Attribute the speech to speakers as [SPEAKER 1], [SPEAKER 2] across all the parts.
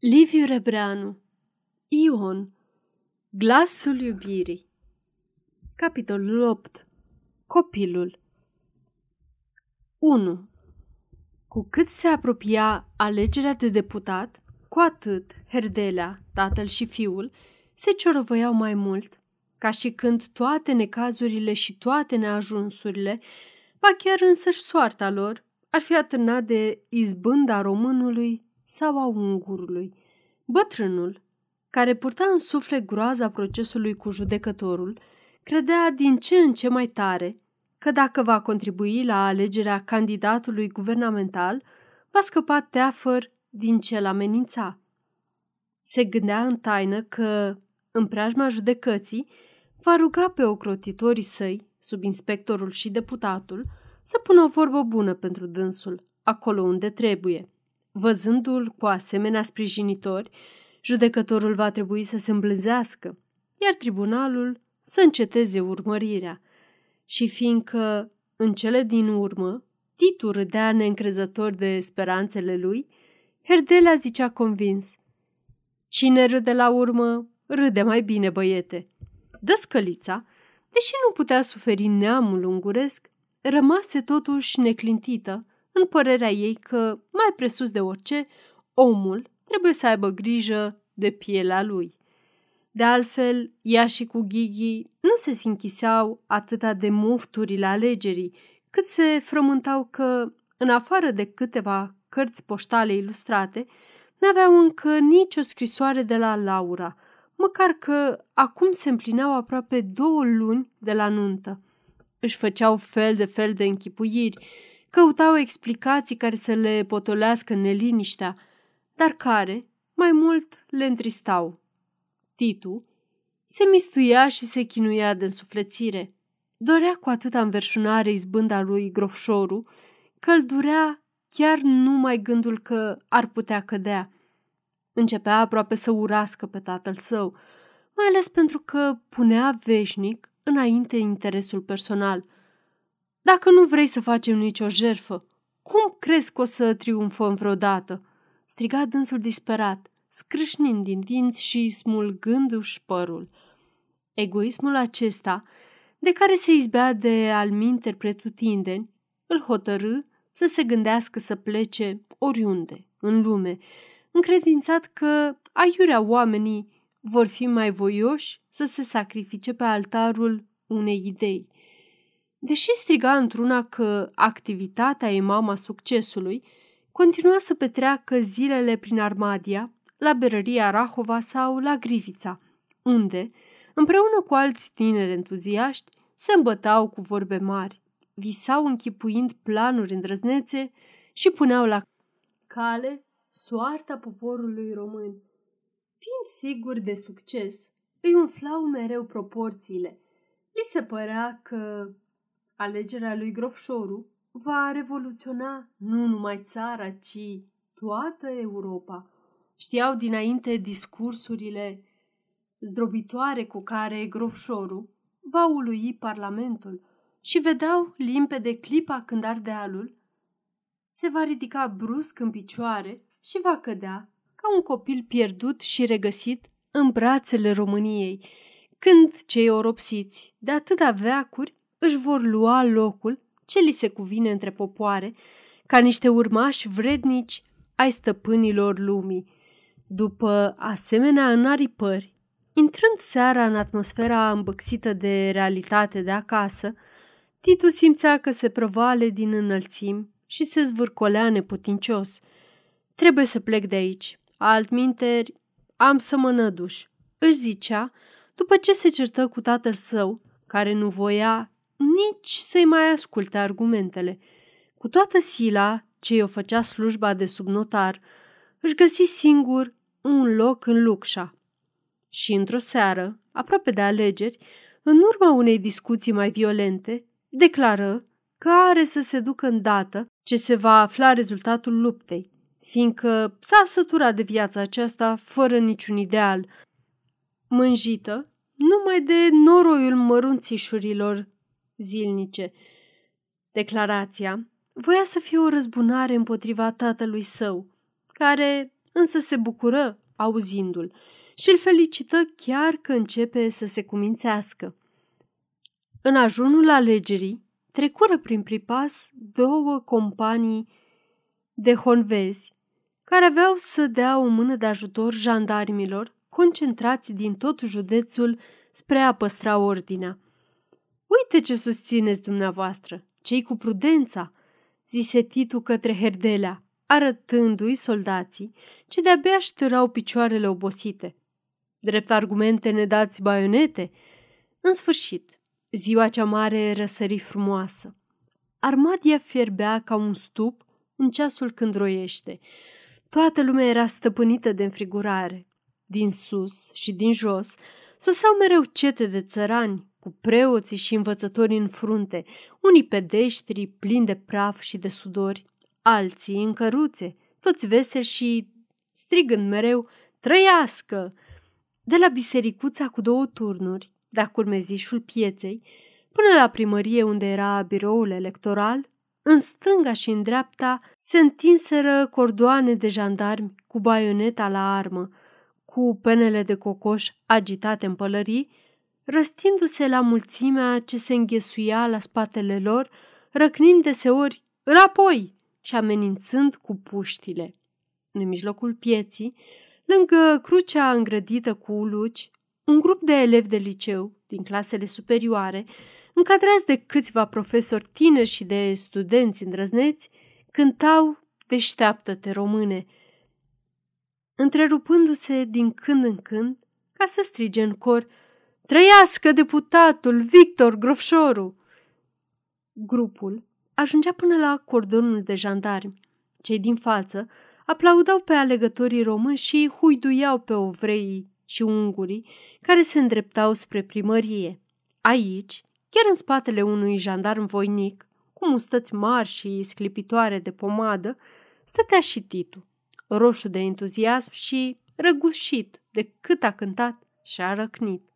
[SPEAKER 1] Liviu Rebreanu Ion Glasul iubirii Capitolul 8 Copilul 1. Cu cât se apropia alegerea de deputat, cu atât Herdelea, tatăl și fiul, se ciorovăiau mai mult, ca și când toate necazurile și toate neajunsurile, ba chiar însăși soarta lor, ar fi atârnat de izbânda românului sau a ungurului. Bătrânul, care purta în suflet groaza procesului cu judecătorul, credea din ce în ce mai tare că dacă va contribui la alegerea candidatului guvernamental, va scăpa teafăr din cel amenința. Se gândea în taină că, în preajma judecății, va ruga pe ocrotitorii săi, subinspectorul și deputatul, să pună o vorbă bună pentru dânsul, acolo unde trebuie. Văzându-l cu asemenea sprijinitori, judecătorul va trebui să se îmblânzească, iar tribunalul să înceteze urmărirea. Și fiindcă, în cele din urmă, Titu râdea neîncrezător de speranțele lui, Herdelea zicea convins. Cine râde la urmă, râde mai bine, băiete. Dăscălița, deși nu putea suferi neamul unguresc, rămase totuși neclintită în părerea ei că, mai presus de orice, omul trebuie să aibă grijă de pielea lui. De altfel, ea și cu Ghighi nu se închiseau atâta de mufturile alegerii, cât se frământau că, în afară de câteva cărți poștale ilustrate, n-aveau încă nicio scrisoare de la Laura, măcar că acum se împlineau aproape două luni de la nuntă. Își făceau fel de fel de închipuiri, căutau explicații care să le potolească neliniștea, dar care, mai mult, le întristau. Titu se mistuia și se chinuia de însuflețire. Dorea cu atâta înverșunare izbânda lui Grofșoru că îl durea chiar numai gândul că ar putea cădea. Începea aproape să urască pe tatăl său, mai ales pentru că punea veșnic înainte interesul personal – dacă nu vrei să facem nicio jerfă, cum crezi că o să triumfăm vreodată?" striga dânsul disperat, scrâșnind din dinți și smulgându-și părul. Egoismul acesta, de care se izbea de alminter pretutindeni, îl hotărâ să se gândească să plece oriunde, în lume, încredințat că aiurea oamenii vor fi mai voioși să se sacrifice pe altarul unei idei – Deși striga într-una că activitatea e mama succesului, continua să petreacă zilele prin Armadia, la berăria Rahova sau la Grivița, unde, împreună cu alți tineri entuziaști, se îmbătau cu vorbe mari, visau închipuind planuri îndrăznețe și puneau la cale soarta poporului român. Fiind sigur de succes, îi umflau mereu proporțiile. Li se părea că Alegerea lui Grofșoru va revoluționa nu numai țara, ci toată Europa. Știau dinainte discursurile zdrobitoare cu care Grofșoru va ului Parlamentul și vedeau limpede clipa când ardealul se va ridica brusc în picioare și va cădea ca un copil pierdut și regăsit în brațele României, când cei oropsiți de atâta veacuri își vor lua locul ce li se cuvine între popoare, ca niște urmași vrednici ai stăpânilor lumii. După asemenea înaripări, intrând seara în atmosfera îmbăxită de realitate de acasă, Titu simțea că se prăvale din înălțimi și se zvârcolea neputincios. Trebuie să plec de aici, altminteri am să mă năduș, își zicea, după ce se certă cu tatăl său, care nu voia nici să-i mai asculte argumentele. Cu toată sila ce o făcea slujba de subnotar, își găsi singur un loc în Luxa. Și într-o seară, aproape de alegeri, în urma unei discuții mai violente, declară că are să se ducă îndată ce se va afla rezultatul luptei, fiindcă s-a săturat de viața aceasta fără niciun ideal, mânjită numai de noroiul mărunțișurilor zilnice. Declarația voia să fie o răzbunare împotriva tatălui său, care, însă se bucură auzindu-l și îl felicită chiar că începe să se cumințească. În ajunul alegerii, trecură prin pripas două companii de honvezi care aveau să dea o mână de ajutor jandarmilor concentrați din tot județul spre a păstra ordinea. Uite ce susțineți dumneavoastră, cei cu prudența, zise Titu către Herdelea, arătându-i soldații ce de-abia ștârau picioarele obosite. Drept argumente ne dați baionete? În sfârșit, ziua cea mare răsări frumoasă. Armadia fierbea ca un stup în ceasul când roiește. Toată lumea era stăpânită de înfrigurare. Din sus și din jos soseau mereu cete de țărani, cu preoții și învățători în frunte, unii pedeștri plini de praf și de sudori, alții în căruțe, toți veseli și strigând mereu, trăiască! De la bisericuța cu două turnuri, de curmezișul pieței, până la primărie unde era biroul electoral, în stânga și în dreapta se întinseră cordoane de jandarmi cu baioneta la armă, cu penele de cocoș agitate în pălării, răstindu-se la mulțimea ce se înghesuia la spatele lor, răcnind deseori înapoi și amenințând cu puștile. În mijlocul pieții, lângă crucea îngrădită cu luci, un grup de elevi de liceu din clasele superioare, încadrați de câțiva profesori tineri și de studenți îndrăzneți, cântau Deșteaptă-te, române, întrerupându-se din când în când ca să strige în cor Trăiască deputatul Victor Grofșoru! Grupul ajungea până la cordonul de jandarmi. Cei din față aplaudau pe alegătorii români și huiduiau pe ovreii și ungurii care se îndreptau spre primărie. Aici, chiar în spatele unui jandarm voinic, cu mustăți mari și sclipitoare de pomadă, stătea și Titu, roșu de entuziasm și răgușit de cât a cântat și a răcnit.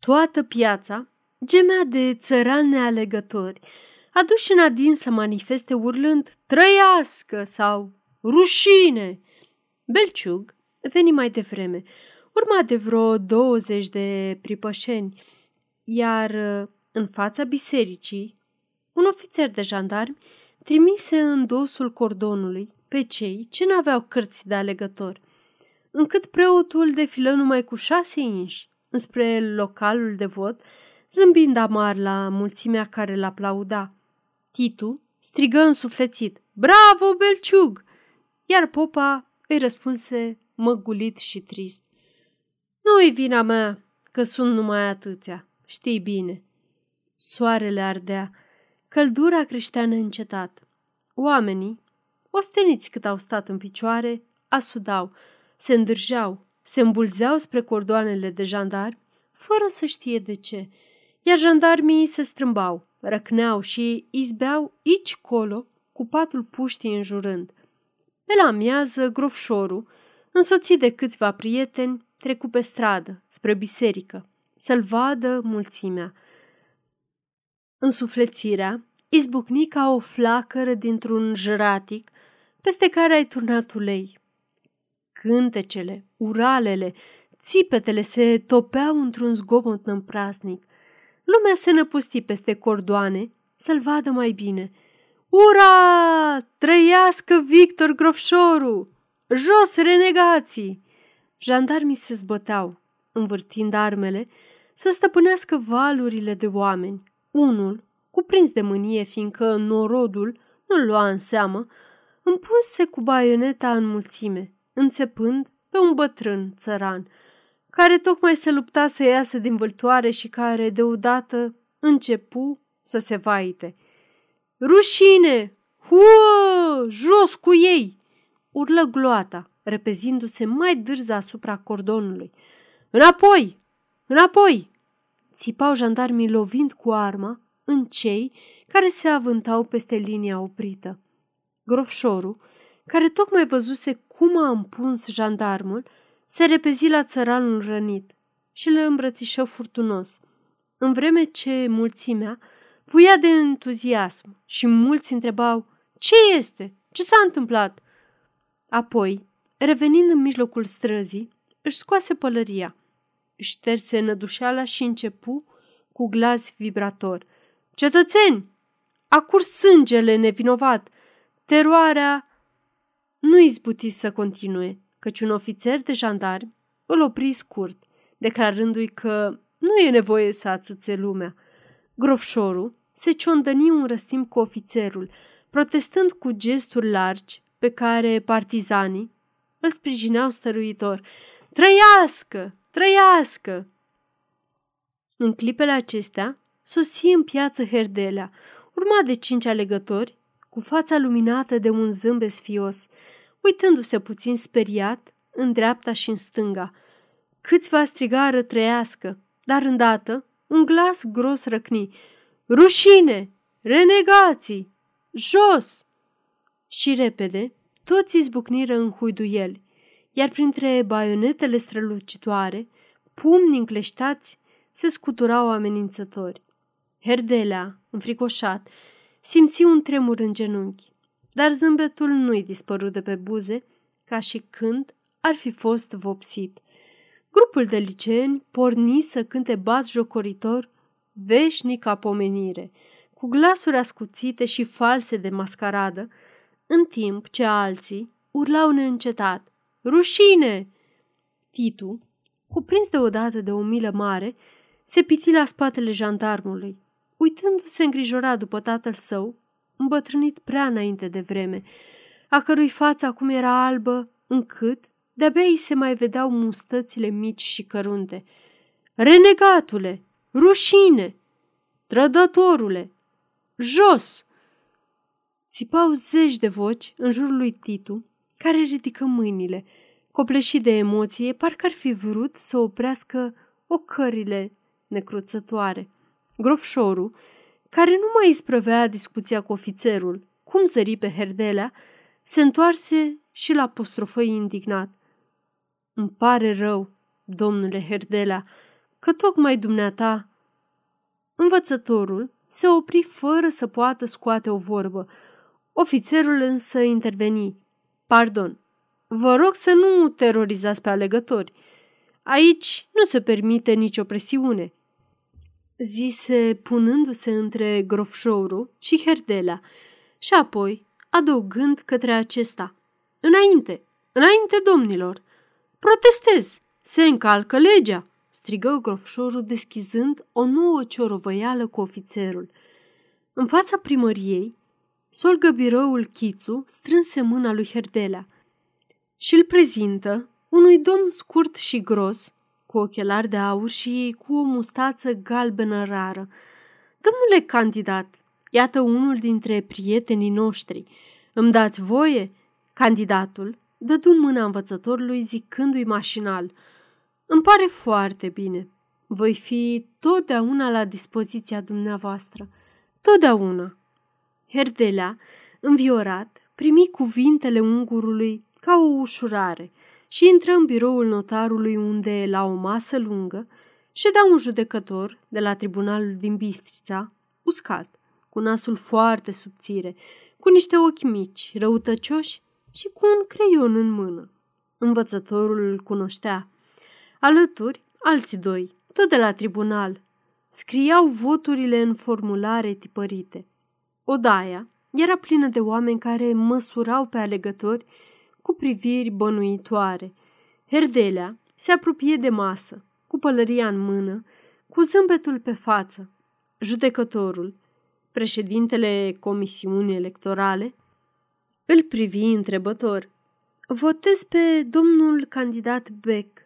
[SPEAKER 1] Toată piața gemea de țărani nealegători, aduși în adin să manifeste urlând Trăiască sau Rușine! Belciug veni mai devreme, urma de vreo 20 de pripășeni, iar în fața bisericii, un ofițer de jandarmi trimise în dosul cordonului pe cei ce n-aveau cărți de alegător, încât preotul defilă numai cu șase inși înspre localul de vot, zâmbind amar la mulțimea care l aplauda. Titu strigă însuflețit, Bravo, Belciug! Iar popa îi răspunse măgulit și trist. Nu-i vina mea că sunt numai atâția, știi bine. Soarele ardea, căldura creștea neîncetat. Oamenii, osteniți cât au stat în picioare, asudau, se îndârjeau, se îmbulzeau spre cordoanele de jandarmi, fără să știe de ce, iar jandarmii se strâmbau, răcneau și izbeau aici colo cu patul puștii înjurând. Pe la amiază, grofșorul, însoțit de câțiva prieteni, trecu pe stradă, spre biserică, să-l vadă mulțimea. Însuflețirea izbucni ca o flacără dintr-un jăratic peste care ai turnat ulei. Cântecele, uralele, țipetele se topeau într-un zgomot împraznic. Lumea se năpusti peste cordoane să-l vadă mai bine. Ura! Trăiască Victor Grofșoru! Jos renegații! Jandarmii se zbăteau, învârtind armele, să stăpânească valurile de oameni. Unul, cuprins de mânie, fiindcă norodul nu-l lua în seamă, împunse cu baioneta în mulțime, înțepând pe un bătrân țăran, care tocmai se lupta să iasă din vâltoare și care, deodată, începu să se vaite. Rușine! Huă! Jos cu ei! Urlă gloata, repezindu-se mai dârză asupra cordonului. Înapoi! Înapoi! Țipau jandarmii lovind cu arma în cei care se avântau peste linia oprită. Grofșorul, care tocmai văzuse cum a împuns jandarmul, se repezi la țăranul rănit și le îmbrățișă furtunos, în vreme ce mulțimea vuia de entuziasm și mulți întrebau Ce este? Ce s-a întâmplat? Apoi, revenind în mijlocul străzii, își scoase pălăria, își șterse nădușeala și începu cu glas vibrator. Cetățeni! A curs sângele nevinovat! Teroarea... Nu izbuti să continue, căci un ofițer de jandarmi îl opri scurt, declarându-i că nu e nevoie să atâțe lumea. Grofșorul se ciondăni un răstim cu ofițerul, protestând cu gesturi largi pe care partizanii îl sprijineau stăruitor. Trăiască! Trăiască! În clipele acestea, sosi în piață Herdelea, urmat de cinci alegători, cu fața luminată de un zâmbet sfios, uitându-se puțin speriat în dreapta și în stânga. Câțiva strigară trăiască, dar îndată un glas gros răcni. Rușine! Renegații! Jos! Și repede, toți izbucniră în huiduieli, iar printre baionetele strălucitoare, pumni încleștați, se scuturau amenințători. Herdelea, înfricoșat, simți un tremur în genunchi, dar zâmbetul nu-i dispărut de pe buze, ca și când ar fi fost vopsit. Grupul de liceeni porni să cânte bat jocoritor veșnica pomenire, cu glasuri ascuțite și false de mascaradă, în timp ce alții urlau neîncetat. Rușine! Titu, cuprins deodată de o milă mare, se piti la spatele jandarmului, uitându-se îngrijorat după tatăl său, îmbătrânit prea înainte de vreme, a cărui față acum era albă încât de-abia îi se mai vedeau mustățile mici și cărunte. Renegatule! Rușine! Trădătorule! Jos! Țipau zeci de voci în jurul lui Titu, care ridică mâinile, copleșit de emoție, parcă ar fi vrut să oprească ocările necruțătoare. Grofșorul, care nu mai isprăvea discuția cu ofițerul, cum zări pe Herdelea, se întoarse și l apostrofă indignat. Îmi pare rău, domnule Herdelea, că tocmai dumneata... Învățătorul se opri fără să poată scoate o vorbă. Ofițerul însă interveni. Pardon, vă rog să nu terorizați pe alegători. Aici nu se permite nicio presiune zise punându-se între grofșoru și Herdelea și apoi adăugând către acesta. Înainte, înainte, domnilor! Protestez! Se încalcă legea! strigă grofșorul deschizând o nouă ciorovăială cu ofițerul. În fața primăriei, solgă biroul Chițu strânse mâna lui Herdelea și îl prezintă unui domn scurt și gros, cu ochelari de aur și cu o mustață galbenă rară. Domnule candidat, iată unul dintre prietenii noștri. Îmi dați voie? Candidatul dădu în mâna învățătorului zicându-i mașinal. Îmi pare foarte bine. Voi fi totdeauna la dispoziția dumneavoastră. Totdeauna. Herdelea, înviorat, primi cuvintele ungurului ca o ușurare – și intră în biroul notarului unde, la o masă lungă, ședea un judecător de la tribunalul din Bistrița, uscat, cu nasul foarte subțire, cu niște ochi mici, răutăcioși și cu un creion în mână. Învățătorul îl cunoștea. Alături, alți doi, tot de la tribunal, scriau voturile în formulare tipărite. Odaia era plină de oameni care măsurau pe alegători cu priviri bănuitoare. Herdelea se apropie de masă, cu pălăria în mână, cu zâmbetul pe față. Judecătorul, președintele comisiunii electorale, îl privi întrebător. Votez pe domnul candidat Beck,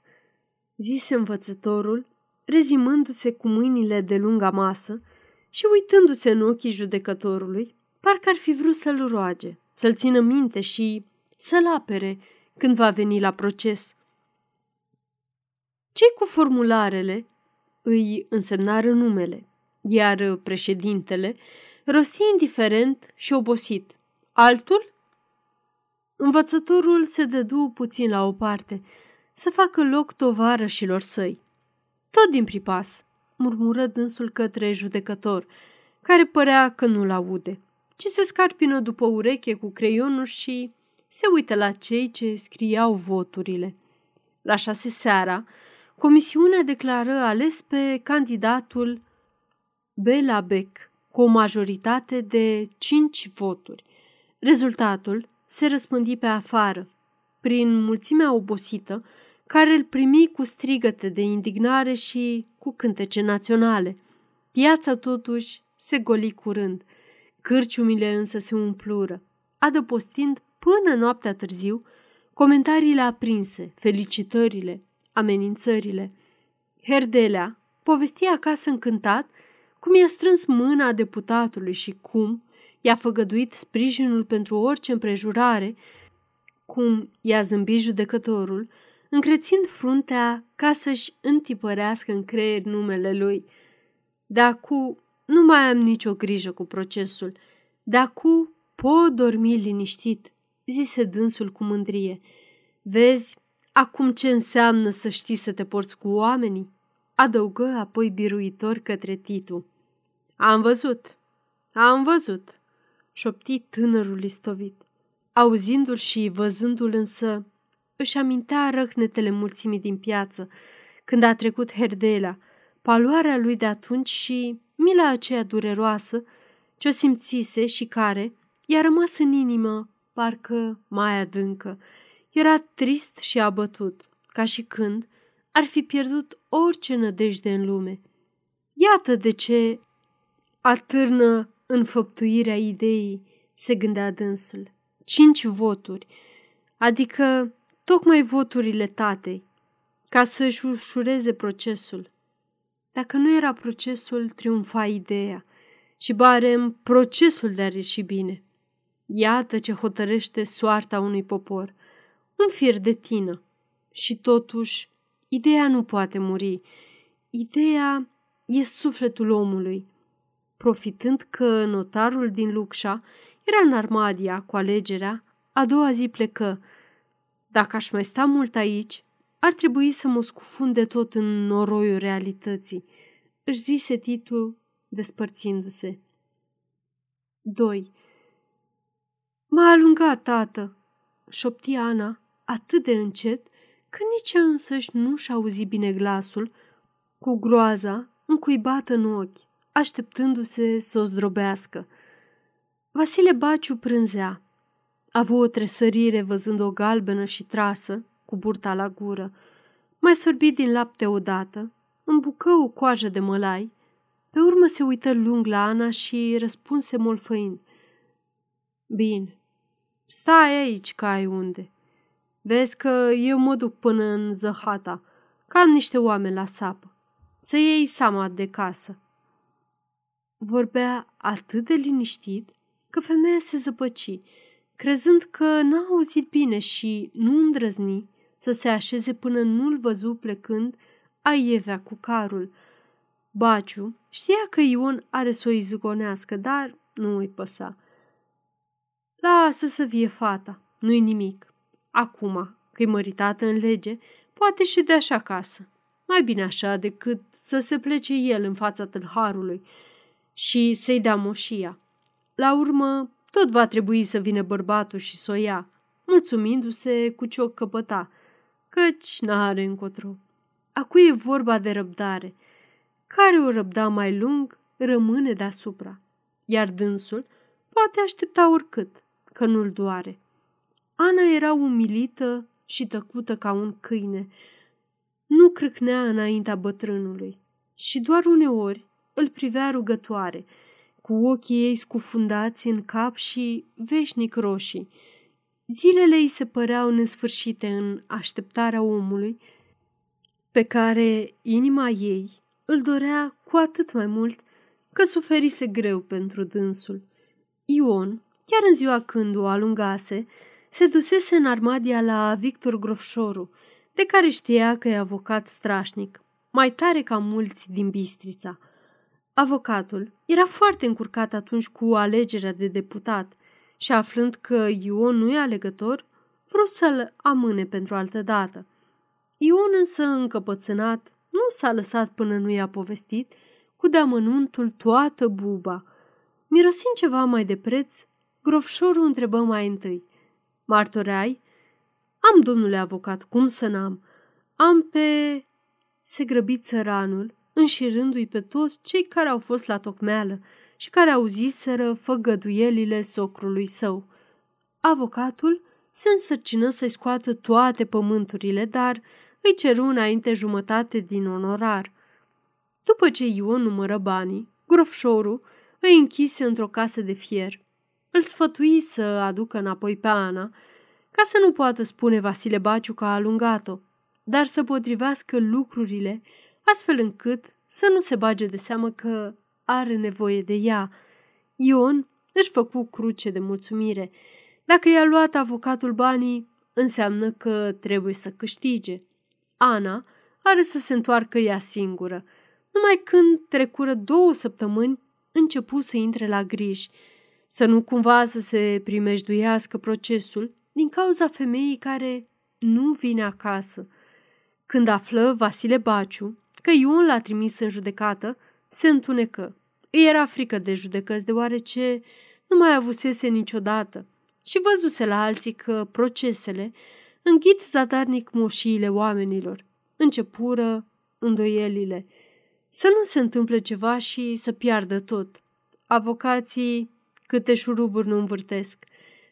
[SPEAKER 1] zise învățătorul, rezimându-se cu mâinile de lunga masă și uitându-se în ochii judecătorului, parcă ar fi vrut să-l roage, să-l țină minte și să-l apere când va veni la proces. Cei cu formularele îi însemnară numele, iar președintele rosti indiferent și obosit. Altul? Învățătorul se dădu puțin la o parte, să facă loc tovarășilor săi. Tot din pripas, murmură dânsul către judecător, care părea că nu-l aude, ci se scarpină după ureche cu creionul și se uită la cei ce scriau voturile. La șase seara, comisiunea declară ales pe candidatul Belabec cu o majoritate de cinci voturi. Rezultatul se răspândi pe afară, prin mulțimea obosită, care îl primi cu strigăte de indignare și cu cântece naționale. Piața totuși se goli curând, cârciumile însă se umplură, adăpostind până noaptea târziu comentariile aprinse, felicitările, amenințările. Herdelea povestia acasă încântat cum i-a strâns mâna deputatului și cum i-a făgăduit sprijinul pentru orice împrejurare, cum i-a zâmbit judecătorul, încrețind fruntea ca să-și întipărească în creier numele lui. De acu nu mai am nicio grijă cu procesul. De acu pot dormi liniștit, zise dânsul cu mândrie. Vezi acum ce înseamnă să știi să te porți cu oamenii? Adăugă apoi biruitor către Titu. Am văzut, am văzut, șopti tânărul istovit. Auzindu-l și văzându-l însă, își amintea răhnetele mulțimii din piață, când a trecut Herdela, paloarea lui de atunci și mila aceea dureroasă ce o simțise și care i-a rămas în inimă, parcă mai adâncă. Era trist și abătut, ca și când ar fi pierdut orice nădejde în lume. Iată de ce atârnă înfăptuirea ideii, se gândea dânsul. Cinci voturi, adică tocmai voturile tatei, ca să-și ușureze procesul. Dacă nu era procesul, triumfa ideea și barem procesul de a ieși bine. Iată ce hotărăște soarta unui popor. Un fir de tină. Și totuși, ideea nu poate muri. Ideea e sufletul omului. Profitând că notarul din Luxa era în Armadia cu alegerea, a doua zi plecă. Dacă aș mai sta mult aici, ar trebui să mă scufunde tot în noroiul realității, își zise Titu despărțindu-se. 2. M-a alungat, tată, șopti Ana atât de încet că nici ea însăși nu și auzi bine glasul, cu groaza încuibată în ochi, așteptându-se să o zdrobească. Vasile Baciu prânzea. A avut o tresărire văzând o galbenă și trasă, cu burta la gură. Mai sorbi din lapte odată, îmbucă o coajă de mălai, pe urmă se uită lung la Ana și răspunse molfăind. Bine, stai aici ca ai unde. Vezi că eu mă duc până în Zăhata, că am niște oameni la sapă. Să iei seama de casă. Vorbea atât de liniștit că femeia se zăpăci, crezând că n-a auzit bine și nu îndrăzni să se așeze până nu-l văzu plecând aievea cu carul. Baciu știa că Ion are să o izgonească, dar nu îi păsa. Lasă să vie fata, nu-i nimic. Acum, că-i măritată în lege, poate și de așa casă. Mai bine așa decât să se plece el în fața tâlharului și să-i dea moșia. La urmă, tot va trebui să vină bărbatul și să o ia, mulțumindu-se cu ce o căpăta, căci n-are încotro. Acu e vorba de răbdare. Care o răbda mai lung rămâne deasupra, iar dânsul poate aștepta oricât, că nu-l doare. Ana era umilită și tăcută ca un câine. Nu crâcnea înaintea bătrânului și doar uneori îl privea rugătoare, cu ochii ei scufundați în cap și veșnic roșii. Zilele îi se păreau nesfârșite în așteptarea omului pe care inima ei îl dorea cu atât mai mult că suferise greu pentru dânsul. Ion, chiar în ziua când o alungase, se dusese în armadia la Victor Grofșoru, de care știa că e avocat strașnic, mai tare ca mulți din Bistrița – Avocatul era foarte încurcat atunci cu alegerea de deputat și aflând că Ion nu e alegător, vrut să-l amâne pentru altă dată. Ion însă, încăpățânat, nu s-a lăsat până nu i-a povestit cu deamănuntul toată buba. Mirosind ceva mai de preț, grofșorul întrebă mai întâi. Martoreai? Am, domnule avocat, cum să n-am? Am pe... Se grăbi țăranul, înșirându-i pe toți cei care au fost la tocmeală și care auziseră făgăduielile socrului său. Avocatul se însărcină să-i scoată toate pământurile, dar îi ceru înainte jumătate din onorar. După ce Ion numără banii, grofșorul îi închise într-o casă de fier. Îl sfătui să aducă înapoi pe Ana, ca să nu poată spune Vasile Baciu că a alungat-o, dar să potrivească lucrurile astfel încât să nu se bage de seamă că are nevoie de ea. Ion își făcu cruce de mulțumire. Dacă i-a luat avocatul banii, înseamnă că trebuie să câștige. Ana are să se întoarcă ea singură. Numai când trecură două săptămâni, începu să intre la griji, să nu cumva să se primejduiască procesul din cauza femeii care nu vine acasă. Când află Vasile Baciu că Ion l-a trimis în judecată, se întunecă. Îi era frică de judecăți deoarece nu mai avusese niciodată și văzuse la alții că procesele înghit zadarnic moșiile oamenilor. Începură îndoielile. Să nu se întâmple ceva și să piardă tot. Avocații câte șuruburi nu învârtesc.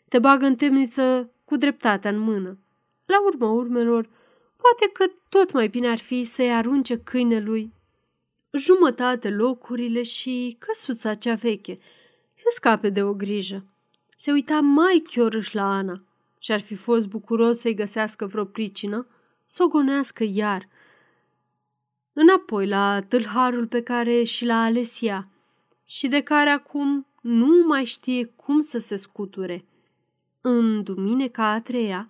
[SPEAKER 1] Te bagă în temniță cu dreptatea în mână. La urma urmelor, poate că tot mai bine ar fi să-i arunce câinelui jumătate locurile și căsuța cea veche, să scape de o grijă. Se uita mai chiorâș la Ana și ar fi fost bucuros să-i găsească vreo pricină, să o gonească iar. Înapoi la tâlharul pe care și l-a ales ea și de care acum nu mai știe cum să se scuture. În duminica a treia,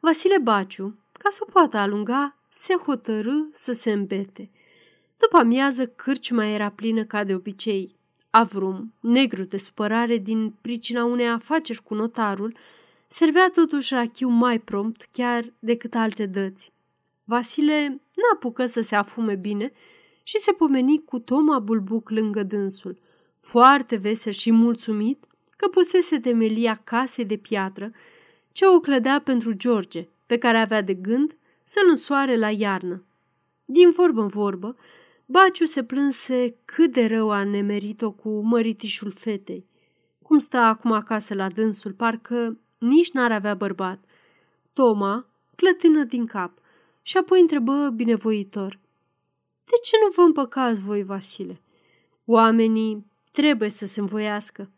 [SPEAKER 1] Vasile Baciu, ca să o poată alunga, se hotărâ să se îmbete. După amiază, cârciuma era plină ca de obicei. Avrum, negru de supărare din pricina unei afaceri cu notarul, servea totuși rachiu mai prompt chiar decât alte dăți. Vasile n-apucă să se afume bine și se pomeni cu Toma Bulbuc lângă dânsul, foarte vesel și mulțumit că pusese temelia casei de piatră ce o clădea pentru George, pe care avea de gând să-l însoare la iarnă. Din vorbă în vorbă, Baciu se plânse cât de rău a nemerit-o cu măritișul fetei. Cum stă acum acasă la dânsul, parcă nici n-ar avea bărbat. Toma clătină din cap și apoi întrebă binevoitor. De ce nu vă împăcați voi, Vasile? Oamenii trebuie să se învoiască.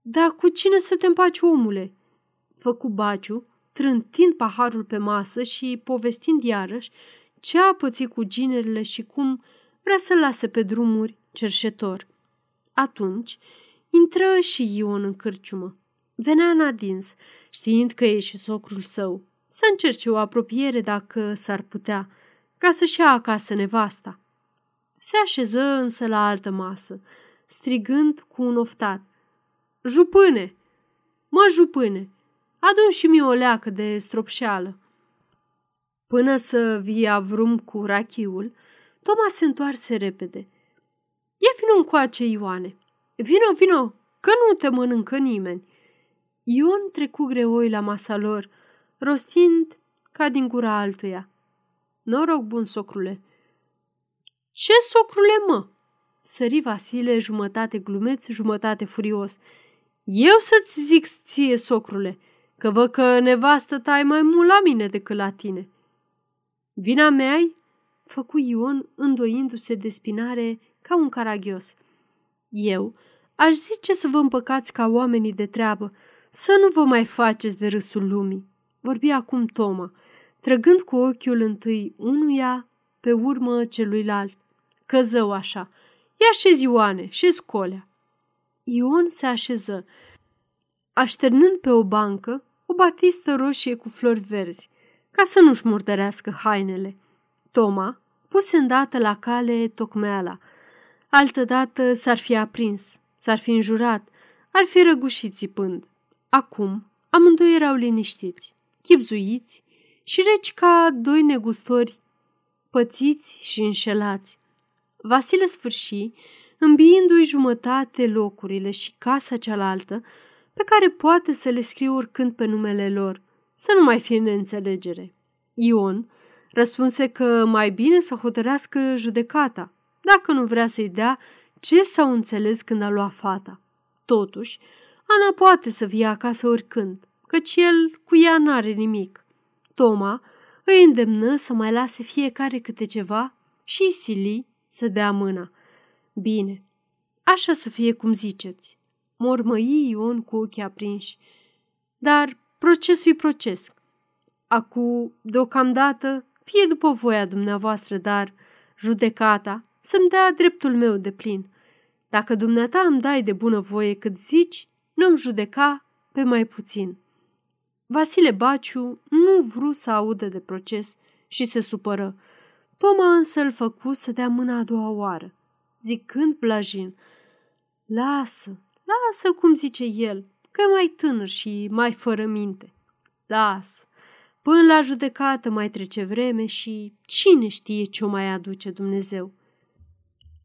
[SPEAKER 1] Dar cu cine să te împaci, omule? Făcu Baciu, trântind paharul pe masă și povestind iarăși ce a pățit cu ginerile și cum vrea să lase pe drumuri cerșetor. Atunci intră și Ion în cârciumă. Venea în adins, știind că e și socrul său, să încerce o apropiere dacă s-ar putea, ca să-și ia acasă nevasta. Se așeză însă la altă masă, strigând cu un oftat. Jupâne! Mă, jupâne! Adun și mie o leacă de stropșeală. Până să via vrum cu rachiul, Toma se întoarse repede. Ia vino încoace, Ioane. Vino, vino, că nu te mănâncă nimeni. Ion trecu greoi la masa lor, rostind ca din gura altuia. Noroc bun, socrule. Ce socrule, mă? Sări Vasile jumătate glumeț, jumătate furios. Eu să-ți zic ție, socrule, că văd că nevastă ta e mai mult la mine decât la tine. Vina mea -i? făcu Ion îndoindu-se de spinare ca un caragios. Eu aș zice să vă împăcați ca oamenii de treabă, să nu vă mai faceți de râsul lumii. Vorbi acum Toma, trăgând cu ochiul întâi unuia, pe urmă celuilalt. Căzău așa. Ia așezi Ioane și scolea. Ion se așeză, așternând pe o bancă o batistă roșie cu flori verzi, ca să nu-și murdărească hainele. Toma puse îndată la cale tocmeala. Altădată s-ar fi aprins, s-ar fi înjurat, ar fi răgușit țipând. Acum, amândoi erau liniștiți, chipzuiți și reci ca doi negustori, pățiți și înșelați. Vasile sfârși, îmbiindu-i jumătate locurile și casa cealaltă, pe care poate să le scrie oricând pe numele lor, să nu mai fie neînțelegere. Ion răspunse că mai bine să hotărească judecata, dacă nu vrea să-i dea ce s-au înțeles când a luat fata. Totuși, Ana poate să fie acasă oricând, căci el cu ea n-are nimic. Toma îi îndemnă să mai lase fiecare câte ceva și Sili să dea mâna. Bine, așa să fie cum ziceți, mormăi Ion cu ochii aprinși. Dar procesul-i proces. Acu, deocamdată, fie după voia dumneavoastră, dar judecata să-mi dea dreptul meu de plin. Dacă dumneata îmi dai de bună voie cât zici, nu-mi judeca pe mai puțin. Vasile Baciu nu vru să audă de proces și se supără. Toma însă îl făcu să dea mâna a doua oară, zicând blajin, Lasă, lasă cum zice el, că e mai tânăr și mai fără minte. Lasă, până la judecată mai trece vreme și cine știe ce o mai aduce Dumnezeu.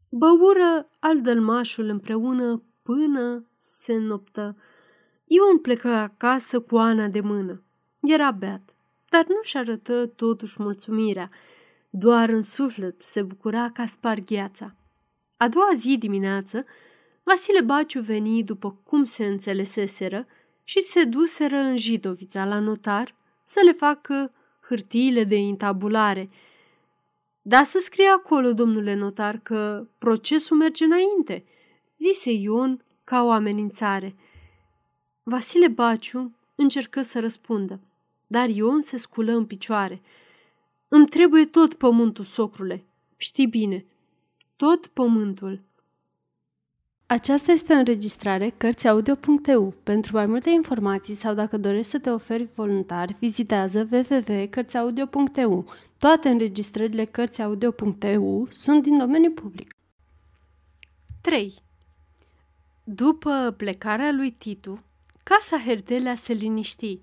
[SPEAKER 1] Băură al dălmașul împreună până se noptă. Ion plecă acasă cu Ana de mână. Era beat, dar nu-și arătă totuși mulțumirea. Doar în suflet se bucura ca spar gheața. A doua zi dimineață, Vasile Baciu veni după cum se înțeleseseră și se duseră în Jidovița la notar să le facă hârtiile de intabulare. Da să scrie acolo, domnule notar, că procesul merge înainte, zise Ion ca o amenințare. Vasile Baciu încercă să răspundă, dar Ion se sculă în picioare. Îmi trebuie tot pământul, socrule. Știi bine, tot pământul. Aceasta este o înregistrare Cărțiaudio.eu. Pentru mai multe informații sau dacă dorești să te oferi voluntar, vizitează www.cărțiaudio.eu. Toate înregistrările Cărțiaudio.eu sunt din domeniu public. 3. După plecarea lui Titu, casa Herdelea se liniști.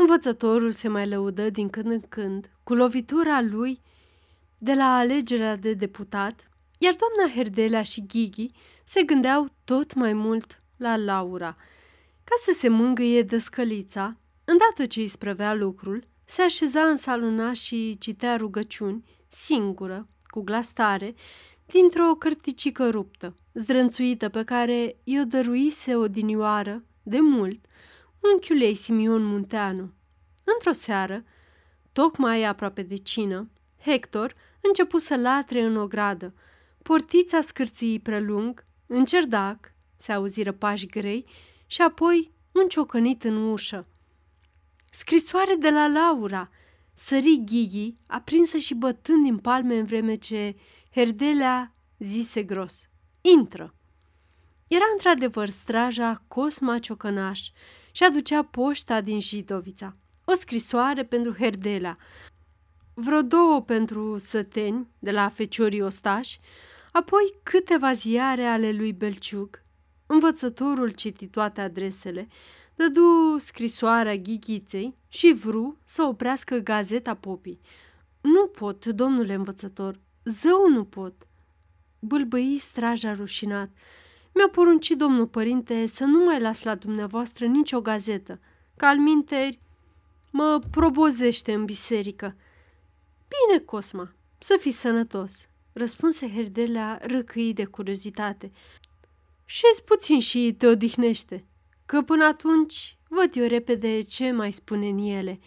[SPEAKER 1] Învățătorul se mai lăudă din când în când cu lovitura lui de la alegerea de deputat, iar doamna Herdelea și Ghighi se gândeau tot mai mult la Laura. Ca să se mângâie dăscălița, îndată ce îi sprăvea lucrul, se așeza în salona și citea rugăciuni, singură, cu glas tare, dintr-o cărticică ruptă, zdrânțuită pe care i-o dăruise odinioară, de mult, unchiul ei Simion Munteanu. Într-o seară, tocmai aproape de cină, Hector începu să latre în ogradă. Portița scârții prelung, în cerdac, se auziră pași grei și apoi un ciocănit în ușă. Scrisoare de la Laura! Sări Ghighi, aprinsă și bătând din palme în vreme ce Herdelea zise gros. Intră! Era într-adevăr straja Cosma Ciocănaș și aducea poșta din Jidovița. O scrisoare pentru Herdelea, vreo două pentru săteni de la feciorii ostași, apoi câteva ziare ale lui Belciug. Învățătorul citi toate adresele, dădu scrisoarea ghighiței și vru să oprească gazeta popii. Nu pot, domnule învățător, zău nu pot. Bâlbăi straja rușinat. Mi-a poruncit domnul părinte să nu mai las la dumneavoastră nicio gazetă, că al minteri mă probozește în biserică. Bine, Cosma, să fii sănătos, răspunse Herdelea răcâi de curiozitate. Șezi puțin și te odihnește, că până atunci văd eu repede ce mai spune în ele.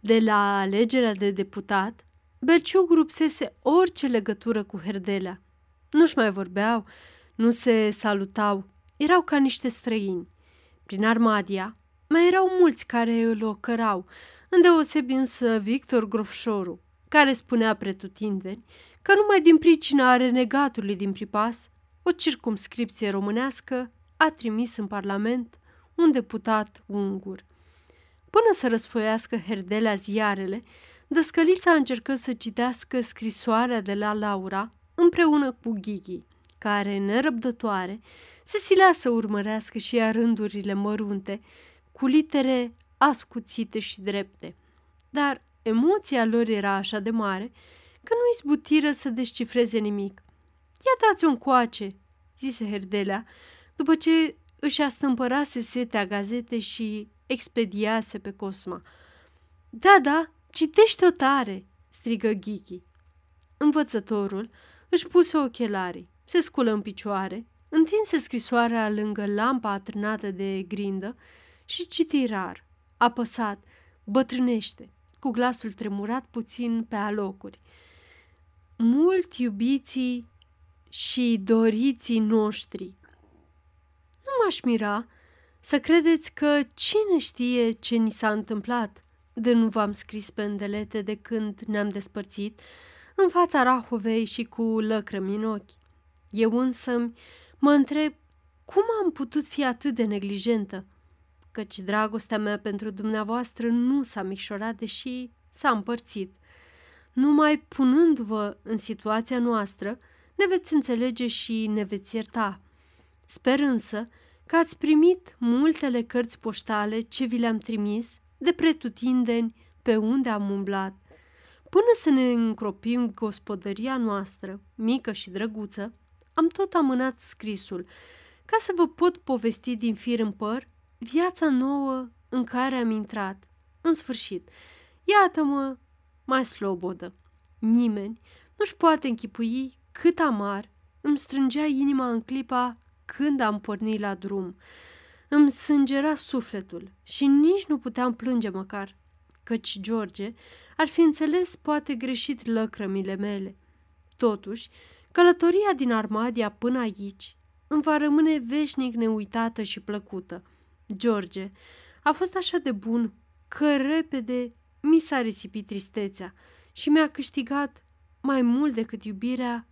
[SPEAKER 1] De la alegerea de deputat, Belciug rupsese orice legătură cu Herdelea. Nu-și mai vorbeau, nu se salutau, erau ca niște străini. Prin Armadia mai erau mulți care îl ocărau, îndeosebi însă Victor Grofșoru, care spunea pretutindeni că numai din pricina renegatului din Pripas, o circumscripție românească a trimis în Parlament un deputat ungur. Până să răsfoiască Herdelea ziarele, Dăscălița încercă să citească scrisoarea de la Laura împreună cu Ghighi, care, nerăbdătoare, se silea să urmărească și ea rândurile mărunte, cu litere ascuțite și drepte. Dar emoția lor era așa de mare că nu izbutiră să descifreze nimic. Ia dați-o coace, zise Herdelea, după ce își astâmpărase setea gazete și expediase pe Cosma. Da, da, citește-o tare!" strigă Ghiki. Învățătorul își puse ochelarii, se sculă în picioare, întinse scrisoarea lângă lampa atârnată de grindă și citi rar, apăsat, bătrânește, cu glasul tremurat puțin pe alocuri. Mult iubiții și doriții noștri. Nu m-aș mira să credeți că cine știe ce ni s-a întâmplat de nu v-am scris pe îndelete de când ne-am despărțit, în fața Rahovei și cu lăcrămi în ochi. Eu însă mă întreb cum am putut fi atât de neglijentă, căci dragostea mea pentru dumneavoastră nu s-a micșorat, deși s-a împărțit. Numai punându-vă în situația noastră, ne veți înțelege și ne veți ierta. Sper însă că ați primit multele cărți poștale ce vi le-am trimis de pretutindeni pe unde am umblat. Până să ne încropim gospodăria noastră, mică și drăguță, am tot amânat scrisul, ca să vă pot povesti din fir în păr viața nouă în care am intrat. În sfârșit, iată-mă mai slobodă. Nimeni nu-și poate închipui cât amar îmi strângea inima în clipa când am pornit la drum. Îmi sângera sufletul și nici nu puteam plânge măcar, căci George ar fi înțeles poate greșit lăcrămile mele. Totuși, călătoria din Armadia până aici îmi va rămâne veșnic neuitată și plăcută. George a fost așa de bun că repede mi s-a risipit tristețea și mi-a câștigat mai mult decât iubirea,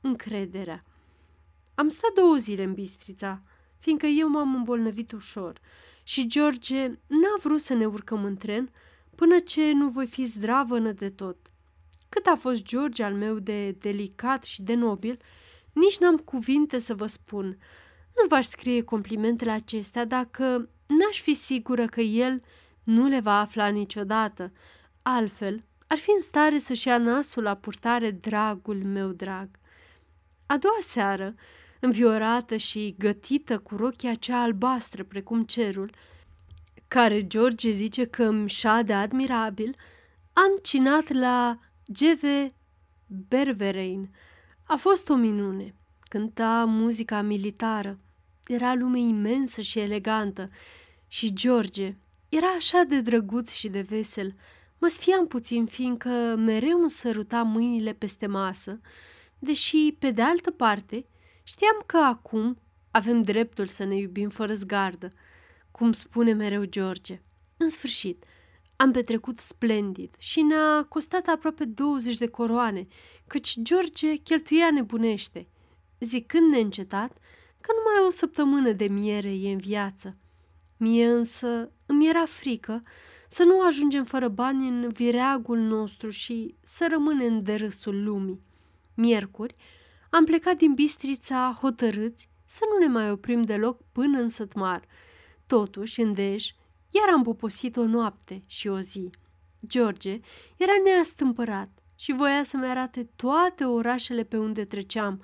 [SPEAKER 1] încrederea. Am stat două zile în Bistrița, fiindcă eu m-am îmbolnăvit ușor și George n-a vrut să ne urcăm în tren până ce nu voi fi zdravănă de tot. Cât a fost George al meu de delicat și de nobil, nici n-am cuvinte să vă spun. Nu v-aș scrie complimentele acestea dacă n-aș fi sigură că el nu le va afla niciodată. Altfel, ar fi în stare să-și ia nasul la purtare dragul meu drag. A doua seară, înviorată și gătită cu rochia cea albastră precum cerul, care George zice că îmi șade admirabil, am cinat la G.V. Berverein. A fost o minune. Cânta muzica militară. Era lume imensă și elegantă și George era așa de drăguț și de vesel. Mă sfiam puțin, fiindcă mereu îmi săruta mâinile peste masă, deși, pe de altă parte, știam că acum avem dreptul să ne iubim fără zgardă, cum spune mereu George. În sfârșit, am petrecut splendid și ne-a costat aproape 20 de coroane, căci George cheltuia nebunește, zicând neîncetat că numai o săptămână de miere e în viață. Mie însă îmi era frică să nu ajungem fără bani în vireagul nostru și să rămânem de râsul lumii. Miercuri, am plecat din Bistrița hotărâți să nu ne mai oprim deloc până în Sătmar. Totuși, în Dej, iar am poposit o noapte și o zi. George era neastâmpărat și voia să-mi arate toate orașele pe unde treceam,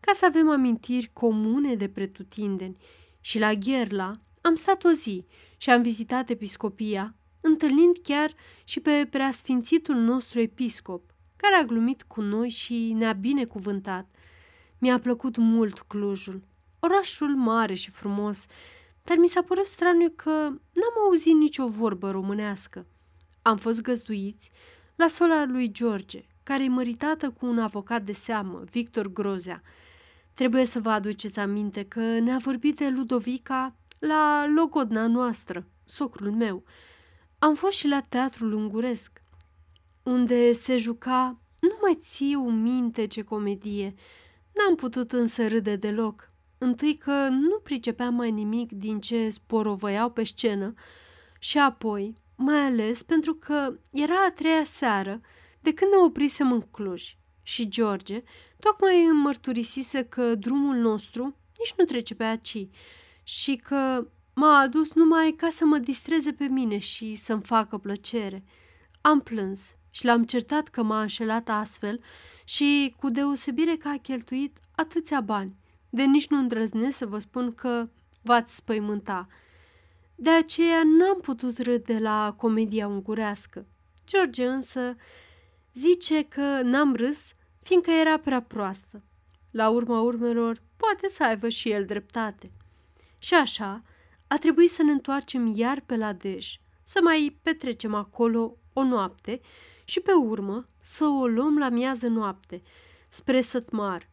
[SPEAKER 1] ca să avem amintiri comune de pretutindeni. Și la Gherla am stat o zi și am vizitat episcopia, întâlnind chiar și pe preasfințitul nostru episcop, care a glumit cu noi și ne-a binecuvântat. Mi-a plăcut mult Clujul, orașul mare și frumos, dar mi s-a părut straniu că n-am auzit nicio vorbă românească. Am fost găzduiți la sola lui George, care e măritată cu un avocat de seamă, Victor Grozea. Trebuie să vă aduceți aminte că ne-a vorbit de Ludovica la logodna noastră, socrul meu. Am fost și la teatrul unguresc, unde se juca nu mai țiu minte ce comedie. N-am putut însă râde deloc. Întâi că nu pricepeam mai nimic din ce sporovăiau pe scenă și apoi, mai ales pentru că era a treia seară de când ne oprisem în Cluj și George tocmai îmi mărturisise că drumul nostru nici nu trece pe aici și că m-a adus numai ca să mă distreze pe mine și să-mi facă plăcere. Am plâns și l-am certat că m-a înșelat astfel și cu deosebire că a cheltuit atâția bani, de nici nu îndrăznesc să vă spun că v-ați spăimânta. De aceea n-am putut râde la comedia ungurească. George însă zice că n-am râs fiindcă era prea proastă. La urma urmelor, poate să aibă și el dreptate. Și așa, a trebuit să ne întoarcem iar pe la Dej, să mai petrecem acolo o noapte și pe urmă să o luăm la miază noapte, spre Sătmar.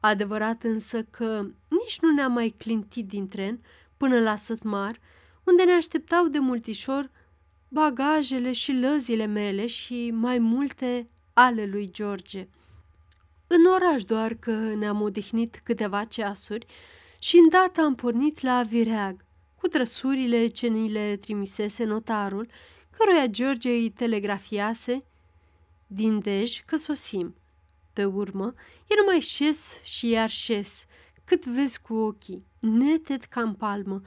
[SPEAKER 1] Adevărat însă că nici nu ne-am mai clintit din tren până la Sătmar, unde ne așteptau de multișor bagajele și lăzile mele și mai multe ale lui George. În oraș doar că ne-am odihnit câteva ceasuri și îndată am pornit la Vireag, cu trăsurile ce ni le trimisese notarul, căruia George îi telegrafiase din Dej că sosim. Pe urmă, e numai șes și iar șes, cât vezi cu ochii, neted ca în palmă,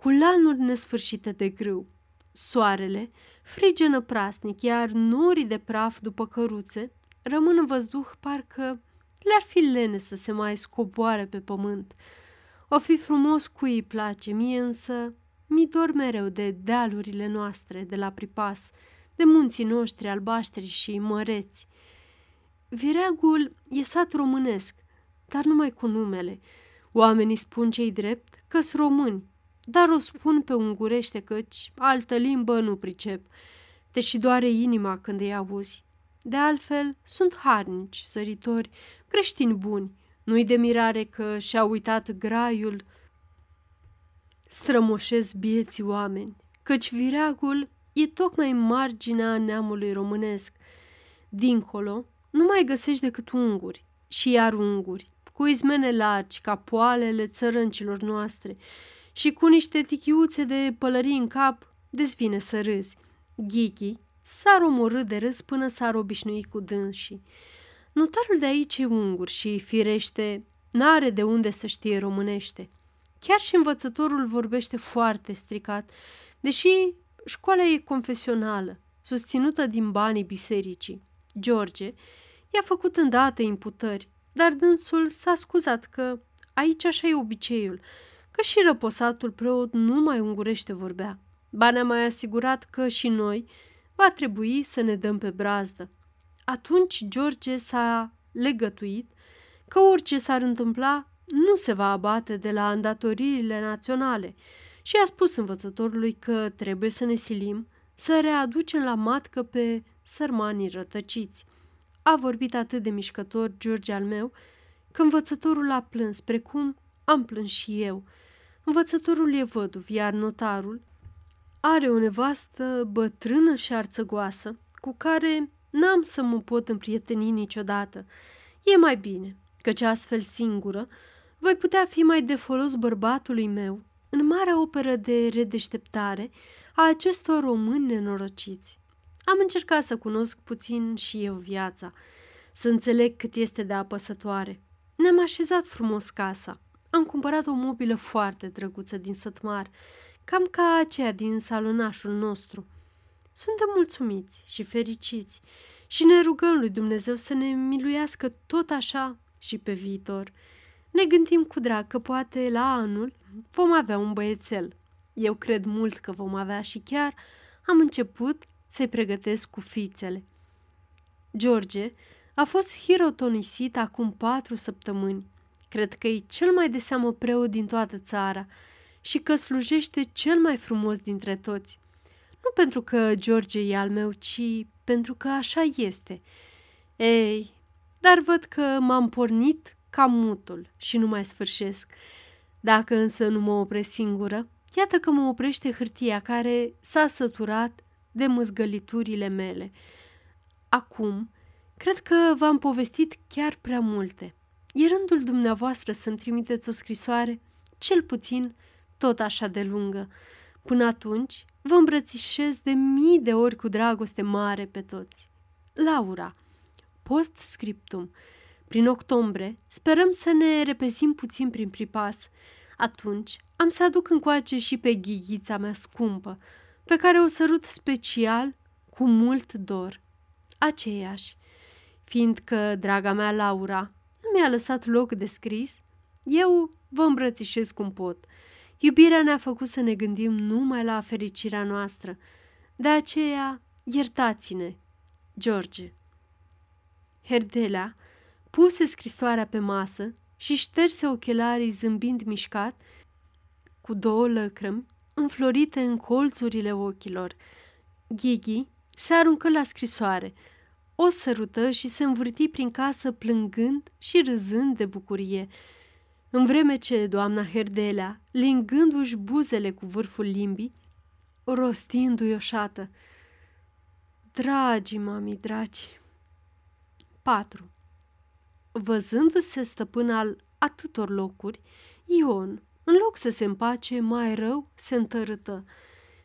[SPEAKER 1] cu lanuri nesfârșite de grâu. Soarele frige năprasnic, iar norii de praf după căruțe rămân în văzduh parcă le-ar fi lene să se mai scoboare pe pământ. O fi frumos cui îi place, mie însă mi dor mereu de dealurile noastre de la Pripas, de munții noștri albaștri și măreți. Vireagul e sat românesc, dar numai cu numele. Oamenii spun cei drept că-s români, dar o spun pe ungurește căci altă limbă nu pricep. Te și doare inima când îi auzi. De altfel, sunt harnici, săritori, creștini buni. Nu-i de mirare că și-au uitat graiul strămoșesc bieții oameni, căci vireagul e tocmai marginea neamului românesc. Dincolo, nu mai găsești decât unguri și iar unguri, cu izmene largi ca poalele țărâncilor noastre și cu niște tichiuțe de pălării în cap, dezvine să râzi. Ghighi s-ar omorâ de râs până s-ar obișnui cu dânsii. Notarul de aici e ungur și, firește, n-are de unde să știe românește. Chiar și învățătorul vorbește foarte stricat, deși școala e confesională, susținută din banii bisericii. George i-a făcut îndată imputări, dar dânsul s-a scuzat că aici așa e obiceiul, că și răposatul preot nu mai ungurește vorbea. Ba ne-a mai asigurat că și noi va trebui să ne dăm pe brazdă. Atunci George s-a legătuit că orice s-ar întâmpla nu se va abate de la îndatoririle naționale și a spus învățătorului că trebuie să ne silim să readucem la matcă pe sărmanii rătăciți. A vorbit atât de mișcător George al meu că învățătorul a plâns, precum am plâns și eu. Învățătorul e văduv, iar notarul are o nevastă bătrână și arțăgoasă, cu care n-am să mă pot împrieteni niciodată. E mai bine, căci astfel singură voi putea fi mai de folos bărbatului meu în marea operă de redeșteptare a acestor români nenorociți. Am încercat să cunosc puțin și eu viața, să înțeleg cât este de apăsătoare. Ne-am așezat frumos casa. Am cumpărat o mobilă foarte drăguță din Sătmar, cam ca aceea din salonașul nostru. Suntem mulțumiți și fericiți și ne rugăm lui Dumnezeu să ne miluiască tot așa și pe viitor. Ne gândim cu drag că poate la anul vom avea un băiețel. Eu cred mult că vom avea și chiar am început să-i pregătesc cu fițele. George a fost hirotonisit acum patru săptămâni. Cred că e cel mai de seamă preot din toată țara și că slujește cel mai frumos dintre toți. Nu pentru că George e al meu, ci pentru că așa este. Ei, dar văd că m-am pornit ca mutul și nu mai sfârșesc. Dacă însă nu mă opresc singură, iată că mă oprește hârtia care s-a săturat de mâzgăliturile mele. Acum, cred că v-am povestit chiar prea multe. E rândul dumneavoastră să-mi trimiteți o scrisoare, cel puțin tot așa de lungă. Până atunci, vă îmbrățișez de mii de ori cu dragoste mare pe toți. Laura, post scriptum, prin octombrie, sperăm să ne repezim puțin prin pripas. Atunci am să aduc încoace și pe ghighița mea scumpă, pe care o sărut special cu mult dor. Aceeași, fiindcă, draga mea Laura, nu mi-a lăsat loc de scris, eu vă îmbrățișez cum pot, Iubirea ne-a făcut să ne gândim numai la fericirea noastră. De aceea, iertați-ne, George. Herdelea puse scrisoarea pe masă și șterse ochelarii zâmbind mișcat, cu două lăcrămi înflorite în colțurile ochilor. Ghighi se aruncă la scrisoare, o sărută și se învârti prin casă plângând și râzând de bucurie. În vreme ce doamna Herdelea, lingându-și buzele cu vârful limbii, rostindu-i o șată. Dragi, mami, dragi! 4. Văzându-se stăpân al atâtor locuri, Ion, în loc să se împace, mai rău se întărâtă.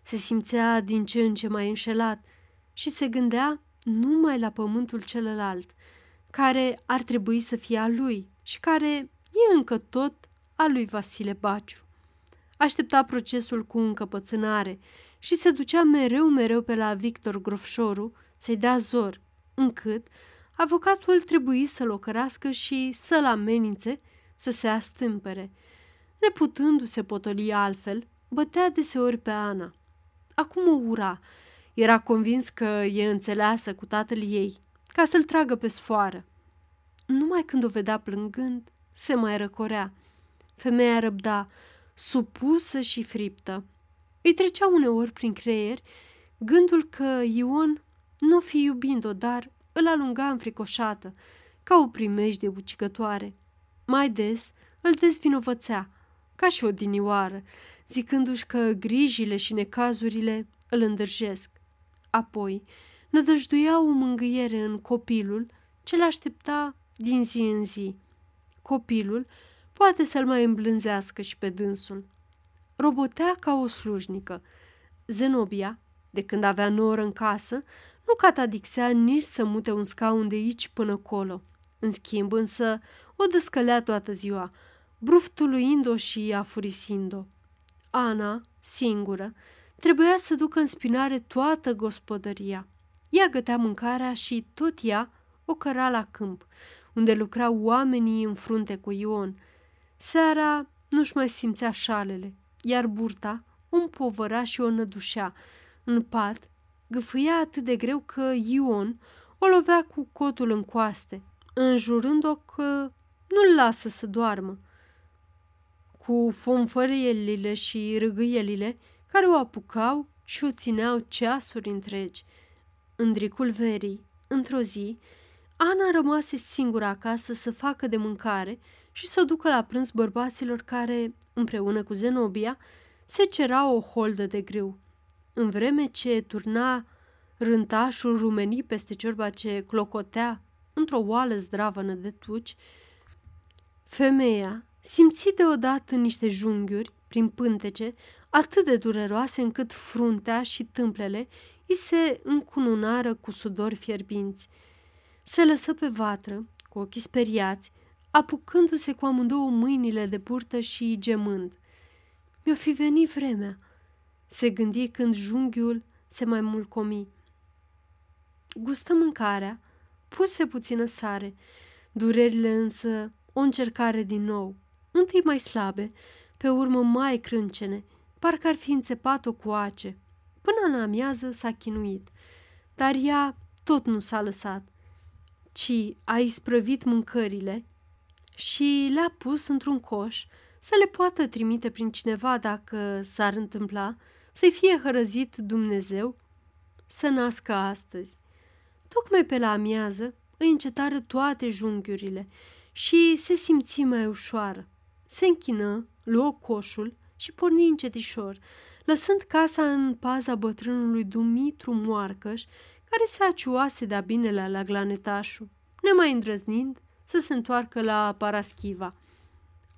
[SPEAKER 1] Se simțea din ce în ce mai înșelat și se gândea numai la pământul celălalt, care ar trebui să fie al lui și care e încă tot al lui Vasile Baciu. Aștepta procesul cu încăpățânare și se ducea mereu, mereu pe la Victor Grofșoru să-i dea zor, încât avocatul trebuie să-l ocărască și să-l amenințe să se astâmpere. Neputându-se potoli altfel, bătea deseori pe Ana. Acum o ura. Era convins că e înțeleasă cu tatăl ei, ca să-l tragă pe sfoară. Numai când o vedea plângând, se mai răcorea. Femeia răbda, supusă și friptă. Îi trecea uneori prin creier gândul că Ion nu fi iubind-o, dar îl alunga înfricoșată, ca o primejdie ucigătoare. Mai des îl dezvinovățea, ca și o dinioară, zicându-și că grijile și necazurile îl îndârjesc. Apoi nădăjduia o mângâiere în copilul ce l-aștepta din zi în zi. Copilul poate să-l mai îmblânzească și pe dânsul. Robotea ca o slujnică. Zenobia, de când avea noră în casă, nu catadixea nici să mute un scaun de aici până colo. În schimb, însă, o descălea toată ziua, bruftuluind-o și afurisind-o. Ana, singură, trebuia să ducă în spinare toată gospodăria. Ea gătea mâncarea și tot ea o căra la câmp, unde lucrau oamenii în frunte cu Ion. Seara nu-și mai simțea șalele, iar burta o împovăra și o nădușea. În pat gâfâia atât de greu că Ion o lovea cu cotul în coaste, înjurând-o că nu-l lasă să doarmă. Cu fonfărielile și râgâielile care o apucau și o țineau ceasuri întregi. În dricul verii, într-o zi, Ana rămase singură acasă să facă de mâncare și să o ducă la prânz bărbaților care, împreună cu Zenobia, se cerau o holdă de grâu. În vreme ce turna rântașul rumenii peste ciorba ce clocotea într-o oală zdravănă de tuci, femeia simți deodată niște junghiuri prin pântece atât de dureroase încât fruntea și tâmplele îi se încununară cu sudori fierbinți. Se lăsă pe vatră, cu ochii speriați, apucându-se cu amândouă mâinile de burtă și gemând. Mi-o fi venit vremea, se gândi când junghiul se mai mulcomi. Gustă mâncarea, puse puțină sare, durerile însă o încercare din nou, întâi mai slabe, pe urmă mai crâncene, parcă ar fi înțepat-o cu ace. Până în amiază s-a chinuit, dar ea tot nu s-a lăsat, ci a isprăvit mâncările și le-a pus într-un coș să le poată trimite prin cineva dacă s-ar întâmpla să-i fie hărăzit Dumnezeu să nască astăzi. Tocmai pe la amiază îi încetară toate junghiurile și se simți mai ușoară. Se închină, luă coșul și porni încetișor, lăsând casa în paza bătrânului Dumitru Moarcăș, care se aciuase de-a binele la glanetașul, nemai îndrăznind să se întoarcă la Paraschiva.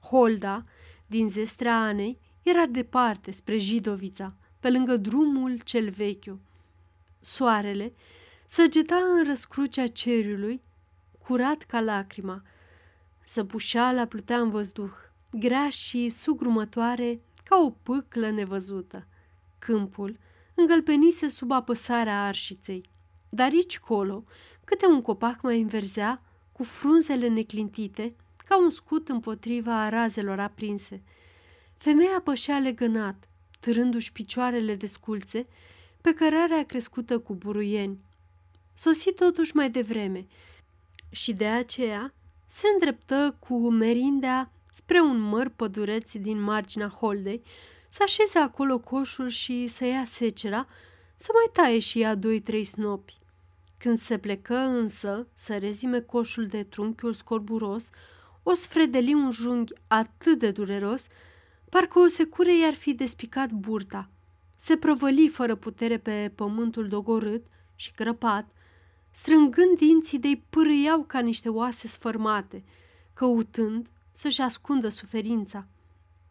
[SPEAKER 1] Holda, din zestrea Anei, era departe spre Jidovița, pe lângă drumul cel vechiu. Soarele săgeta în răscrucea cerului, curat ca lacrima. Săpușala plutea în văzduh, grea și sugrumătoare ca o pâclă nevăzută. Câmpul îngălpenise sub apăsarea arșiței, dar aici colo, câte un copac mai înverzea, cu frunzele neclintite, ca un scut împotriva razelor aprinse. femeia pășea legănat, târându-și picioarele de sculțe, pe cărarea crescută cu buruieni. Sosi totuși mai devreme și de aceea se îndreptă cu merindea spre un măr pădureț din marginea holdei, să așeze acolo coșul și să ia secera, să mai taie și ea doi-trei snopi. Când se plecă însă să rezime coșul de trunchiul scorburos, o sfredeli un junghi atât de dureros, parcă o secure i-ar fi despicat burta. Se prăvăli fără putere pe pământul dogorât și crăpat, strângând dinții de-i pârâiau ca niște oase sfărmate, căutând să-și ascundă suferința.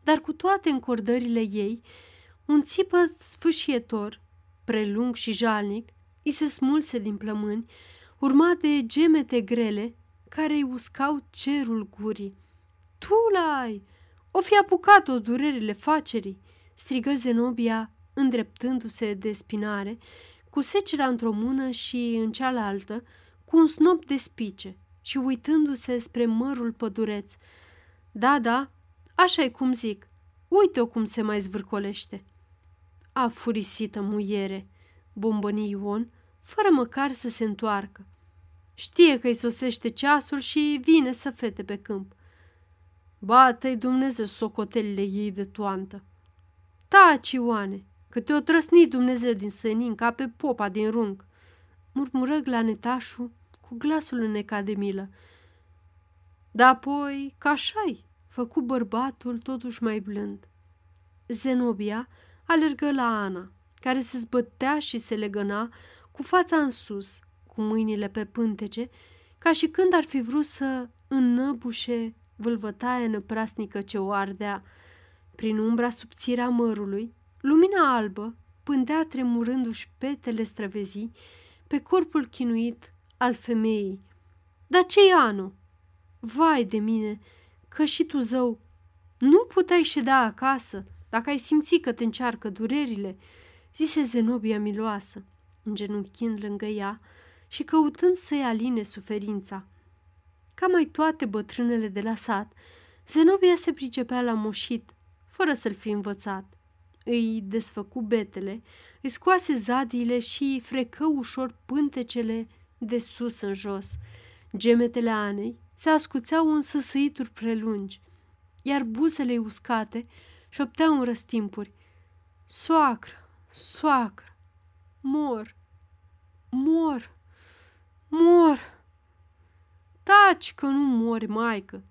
[SPEAKER 1] Dar cu toate încordările ei, un țipă sfâșietor, prelung și jalnic, îi se smulse din plămâni, urmat de gemete grele care îi uscau cerul gurii. Tu l-ai! O fi apucat-o durerile facerii, strigă Zenobia, îndreptându-se de spinare, cu secera într-o mână și în cealaltă, cu un snop de spice și uitându-se spre mărul pădureț. Da, da, așa e cum zic. Uite-o cum se mai zvârcolește. A furisită muiere, bombăni Ion, fără măcar să se întoarcă. Știe că îi sosește ceasul și vine să fete pe câmp. Bată-i Dumnezeu socotelile ei de toantă. Taci, Ioane, că te-o trăsni Dumnezeu din sănin ca pe popa din rung, murmură glanetașul cu glasul înnecat de milă. Da apoi, ca așa făcu bărbatul totuși mai blând. Zenobia alergă la Ana, care se zbătea și se legăna cu fața în sus, cu mâinile pe pântece, ca și când ar fi vrut să înnăbușe vâlvătaia năprasnică ce o ardea. Prin umbra subțire a mărului, lumina albă pândea tremurându-și petele străvezii pe corpul chinuit al femeii. Dar ce Anu? Vai de mine, că și tu, zău, nu puteai ședea acasă dacă ai simți că te încearcă durerile, zise Zenobia miloasă, îngenunchind lângă ea și căutând să-i aline suferința. Ca mai toate bătrânele de la sat, Zenobia se pricepea la moșit, fără să-l fi învățat. Îi desfăcu betele, îi scoase zadiile și frecă ușor pântecele de sus în jos. Gemetele Anei se ascuțeau în săsăituri prelungi, iar buzele uscate șopteau în răstimpuri. Soacră, soacră, mor, mor, mor. Taci că nu mori, maică,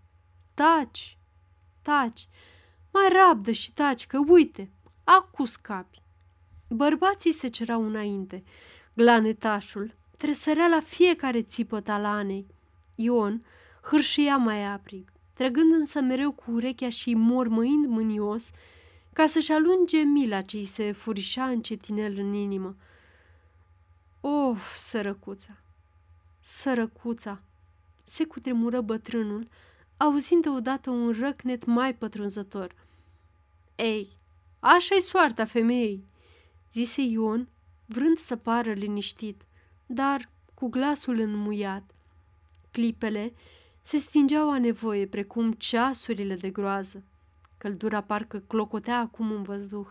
[SPEAKER 1] taci, taci, mai rabdă și taci că, uite, acu scapi. Bărbații se cerau înainte. Glanetașul tresărea la fiecare țipăt al Anei. Ion hârșia mai aprig, trăgând însă mereu cu urechea și mormăind mânios ca să-și alunge mila ce îi se furișa încetinel în inimă. Of, sărăcuța! Sărăcuța! Se cutremură bătrânul, auzind deodată un răcnet mai pătrunzător. Ei, așa e soarta femeii, zise Ion, vrând să pară liniștit, dar cu glasul înmuiat. Clipele se stingeau a nevoie, precum ceasurile de groază. Căldura parcă clocotea acum în văzduh.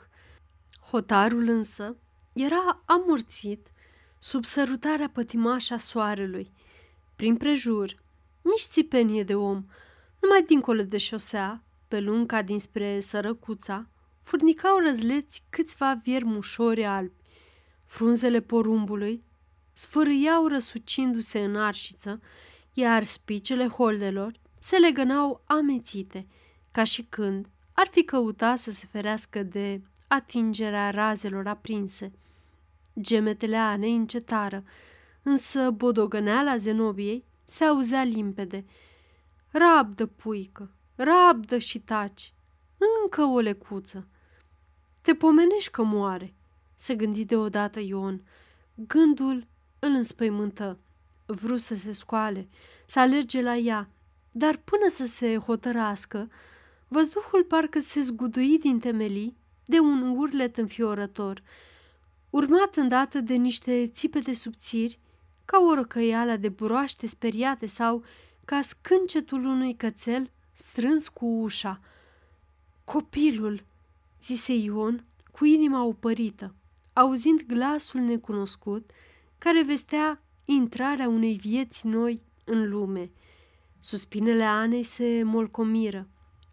[SPEAKER 1] Hotarul însă era amorțit sub sărutarea pătimașa soarelui. Prin prejur, nici țipenie de om, numai dincolo de șosea, pe lunga dinspre sărăcuța, furnicau răzleți câțiva viermușori albi. Frunzele porumbului sfârâiau răsucindu-se în arșiță, iar spicele holdelor se legănau amețite, ca și când ar fi căutat să se ferească de atingerea razelor aprinse. Gemetele Anei încetară, însă bodogăneala Zenobiei se auzea limpede. Rabdă, puică, rabdă și taci, încă o lecuță. Te pomenești că moare, se gândi deodată Ion. Gândul îl înspăimântă. Vrut să se scoale, să alerge la ea, dar până să se hotărască, văzduhul parcă se zgudui din temelii de un urlet înfiorător, urmat îndată de niște țipete subțiri, ca o răcăială de broaște speriate sau ca scâncetul unui cățel strâns cu ușa. Copilul, zise Ion cu inima opărită, auzind glasul necunoscut care vestea intrarea unei vieți noi în lume. Suspinele Anei se molcomiră,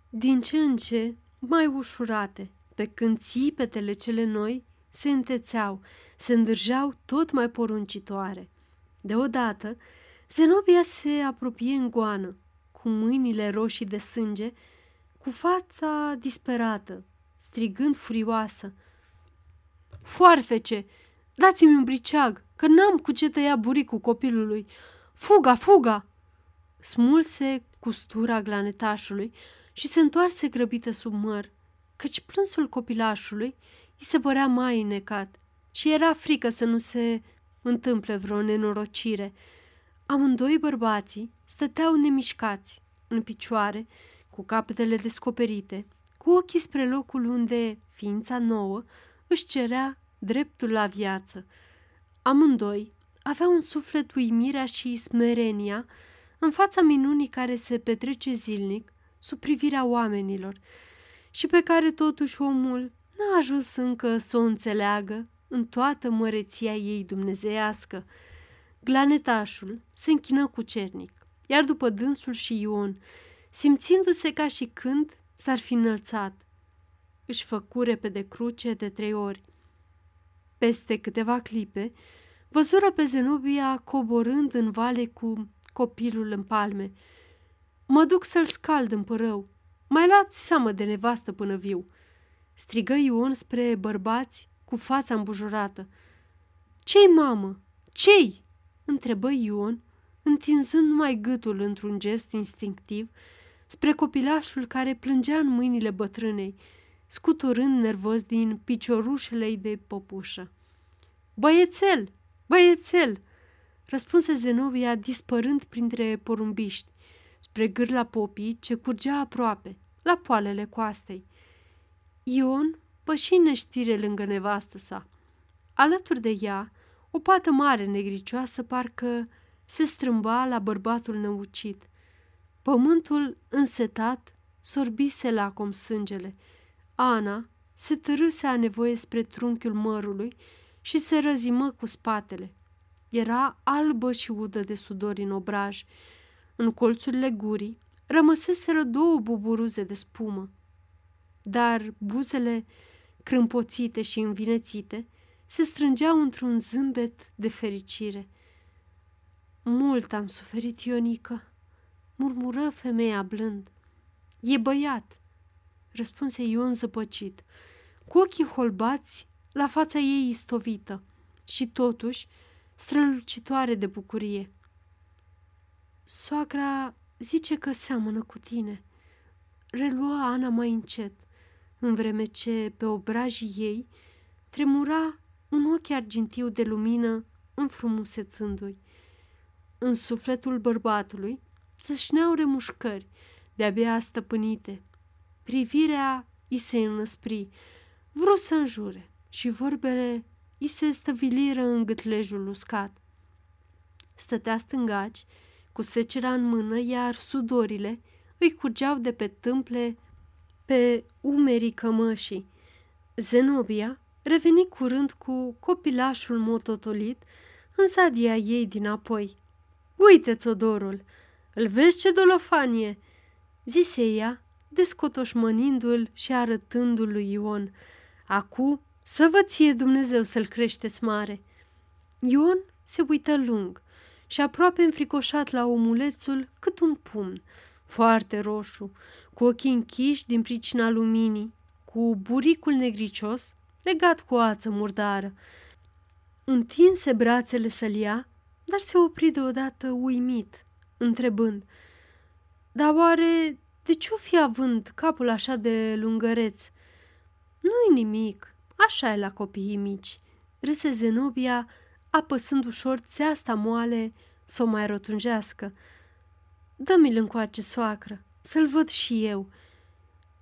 [SPEAKER 1] din ce în ce mai ușurate, pe când țipetele cele noi se întețeau, se îndârjeau tot mai poruncitoare. Deodată, Zenobia se apropie în goană, cu mâinile roșii de sânge, cu fața disperată, strigând furioasă. Foarfece! Dați-mi un briceag, că n-am cu ce tăia buricul copilului. Fuga, fuga! Smulse custura glanetașului și se întoarse grăbită sub măr, căci plânsul copilașului îi se părea mai înnecat și era frică să nu se întâmple vreo nenorocire. Amândoi bărbații stăteau nemișcați, în picioare, cu capetele descoperite, cu ochii spre locul unde ființa nouă își cerea dreptul la viață. Amândoi aveau în suflet uimirea și smerenia în fața minunii care se petrece zilnic sub privirea oamenilor și pe care totuși omul n-a ajuns încă să o înțeleagă în toată măreția ei dumnezeiască. Glanetașul se închină cu cernic, iar după dânsul și Ion, simțindu-se ca și când s-ar fi înălțat. Își făcure pe de cruce de trei ori. Peste câteva clipe, văzură pe Zenobia coborând în vale cu copilul în palme. Mă duc să-l scald în părău. Mai luați seamă de nevastă până viu. Strigă Ion spre bărbați cu fața îmbujurată. Ce-i, mamă? Ce-i? întrebă Ion, întinzând numai gâtul într-un gest instinctiv spre copilașul care plângea în mâinile bătrânei, scuturând nervos din piciorușele de popușă. Băiețel! Băiețel! răspunse Zenobia dispărând printre porumbiști, spre gârla popii ce curgea aproape, la poalele coastei. Ion păși neștire lângă nevastă sa. Alături de ea, o pată mare negricioasă parcă se strâmba la bărbatul năucit. Pământul însetat sorbise lacom sângele. Ana se târâse a nevoie spre trunchiul mărului și se răzimă cu spatele. Era albă și udă de sudor în obraj. În colțurile gurii rămăseseră două buburuze de spumă. Dar buzele crâmpoțite și învinețite se strângeau într-un zâmbet de fericire. Mult am suferit, Ionică, murmură femeia blând. E băiat, răspunse Ion zăpăcit, cu ochii holbați la fața ei istovită și totuși strălucitoare de bucurie. Soacra zice că seamănă cu tine, relua Ana mai încet, în vreme ce pe obrajii ei tremura un ochi argintiu de lumină înfrumusețându-i. În sufletul bărbatului țâșneau remușcări de-abia stăpânite. Privirea i se înăspri, vrut să înjure și vorbele i se stăviliră în gâtlejul uscat. Stătea stângaci, cu secerea în mână, iar sudorile îi curgeau de pe tâmple pe umerii cămășii. Zenobia reveni curând cu copilașul mototolit în sadia ei dinapoi. Uite, Țodorul, îl vezi ce dolofanie!" zise ea, descotoșmănindu-l și arătându-l lui Ion. Acu să vă ție Dumnezeu să-l creșteți mare!" Ion se uită lung și aproape înfricoșat la omulețul cât un pumn, foarte roșu, cu ochii închiși din pricina luminii, cu buricul negricios legat cu o ață murdară. Întinse brațele să-l ia, dar se opri deodată uimit, întrebând, Dar oare de ce o fi având capul așa de lungăreț?" Nu-i nimic, așa e la copiii mici," râse Zenobia, apăsând ușor țeasta moale să o mai rotunjească. Dă-mi-l încoace, soacră, să-l văd și eu,"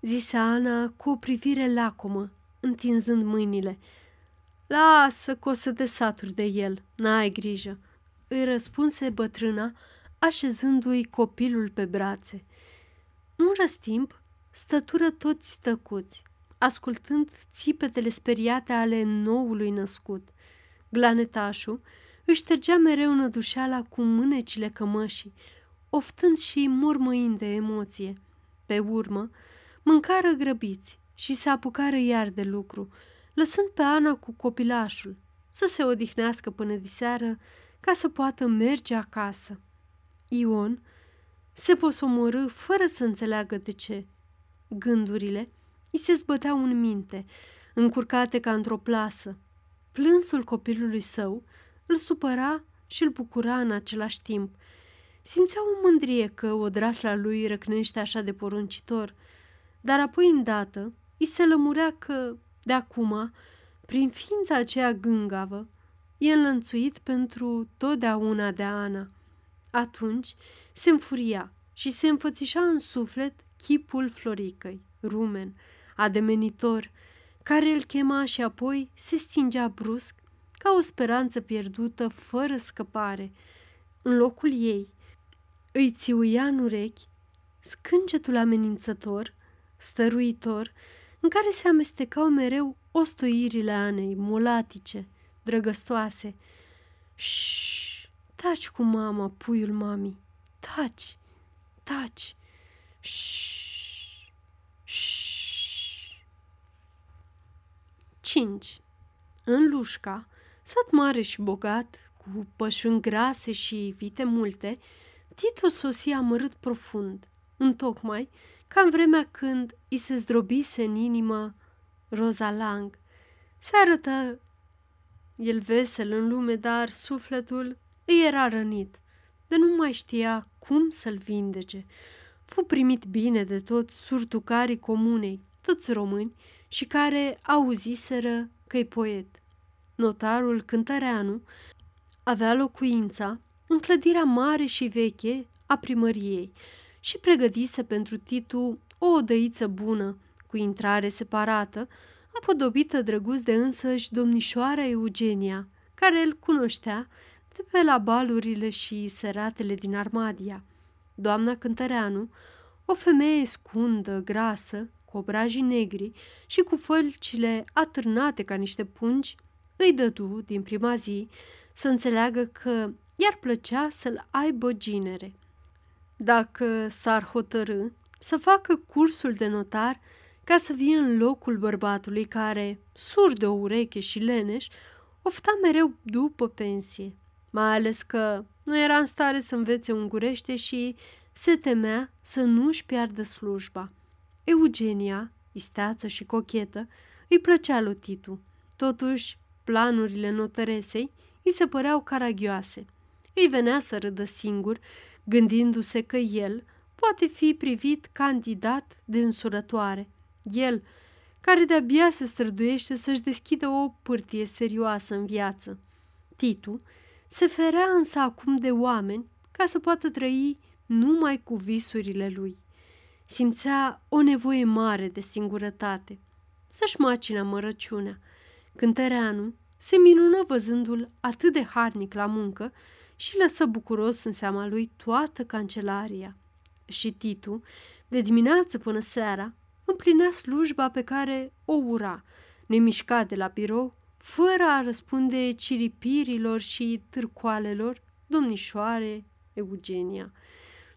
[SPEAKER 1] zise Ana cu o privire lacomă, întinzând mâinile. Lasă că o să te saturi de el, n-ai grijă, îi răspunse bătrâna, așezându-i copilul pe brațe. Un răstimp stătură toți tăcuți, ascultând țipetele speriate ale noului născut. Glanetașul își ștergea mereu nădușeala cu mânecile cămășii, oftând și mormăind de emoție. Pe urmă, mâncară grăbiți și se apucară iar de lucru, lăsând pe Ana cu copilașul să se odihnească până diseară ca să poată merge acasă. Ion se posomorâ fără să înțeleagă de ce. Gândurile îi se zbăteau în minte, încurcate ca într-o plasă. Plânsul copilului său îl supăra și îl bucura în același timp. Simțea o mândrie că odrasla lui răcnește așa de poruncitor, dar apoi îndată îi se lămurea că, de acum, prin ființa aceea gângavă, e înlănțuit pentru totdeauna de Ana. Atunci se înfuria și se înfățișa în suflet chipul Floricăi, rumen, ademenitor, care îl chema și apoi se stingea brusc ca o speranță pierdută fără scăpare. În locul ei îi țiuia în urechi scângetul amenințător, stăruitor, în care se amestecau mereu ostoirile Anei, molatice, drăgăstoase. Și taci cu mama, puiul mami, taci, taci, și 5. În Lușca, sat mare și bogat, cu pășuni grase și vite multe, Tito sosi amărât profund, întocmai ca în vremea când îi se zdrobise în inimă Roza Lang. Se arătă el vesel în lume, dar sufletul îi era rănit, de nu mai știa cum să-l vindece. Fu primit bine de toți surtucarii comunei, toți români, și care auziseră că-i poet. Notarul Cântăreanu avea locuința în clădirea mare și veche a primăriei și pregătise pentru Titu o odăiță bună, cu intrare separată, împodobită drăguț de însăși domnișoara Eugenia, care îl cunoștea de pe la balurile și seratele din Armadia. Doamna Cântăreanu, o femeie scundă, grasă, cu obrajii negri și cu fălcile atârnate ca niște pungi, îi dădu, din prima zi, să înțeleagă că i-ar plăcea să-l aibă ginere. Dacă s-ar hotărâ să facă cursul de notar ca să vie în locul bărbatului care, sur de o ureche și leneș, ofta mereu după pensie, mai ales că nu era în stare să învețe ungurește și se temea să nu-și piardă slujba. Eugenia, isteață și cochetă, îi plăcea lui Titu. Totuși, planurile notăresei îi se păreau caragioase. Îi venea să râdă singur, gândindu-se că el poate fi privit candidat de însurătoare. El, care de-abia se străduiește să-și deschidă o pârtie serioasă în viață. Titu se ferea însă acum de oameni ca să poată trăi numai cu visurile lui. Simțea o nevoie mare de singurătate, să-și macina mărăciunea. Cântăreanu se minună văzându-l atât de harnic la muncă și lăsă bucuros în seama lui toată cancelaria. Și Titu, de dimineață până seara, împlinea slujba pe care o ura, nemișcat de la birou, fără a răspunde ciripirilor și târcoalelor domnișoare Eugenia.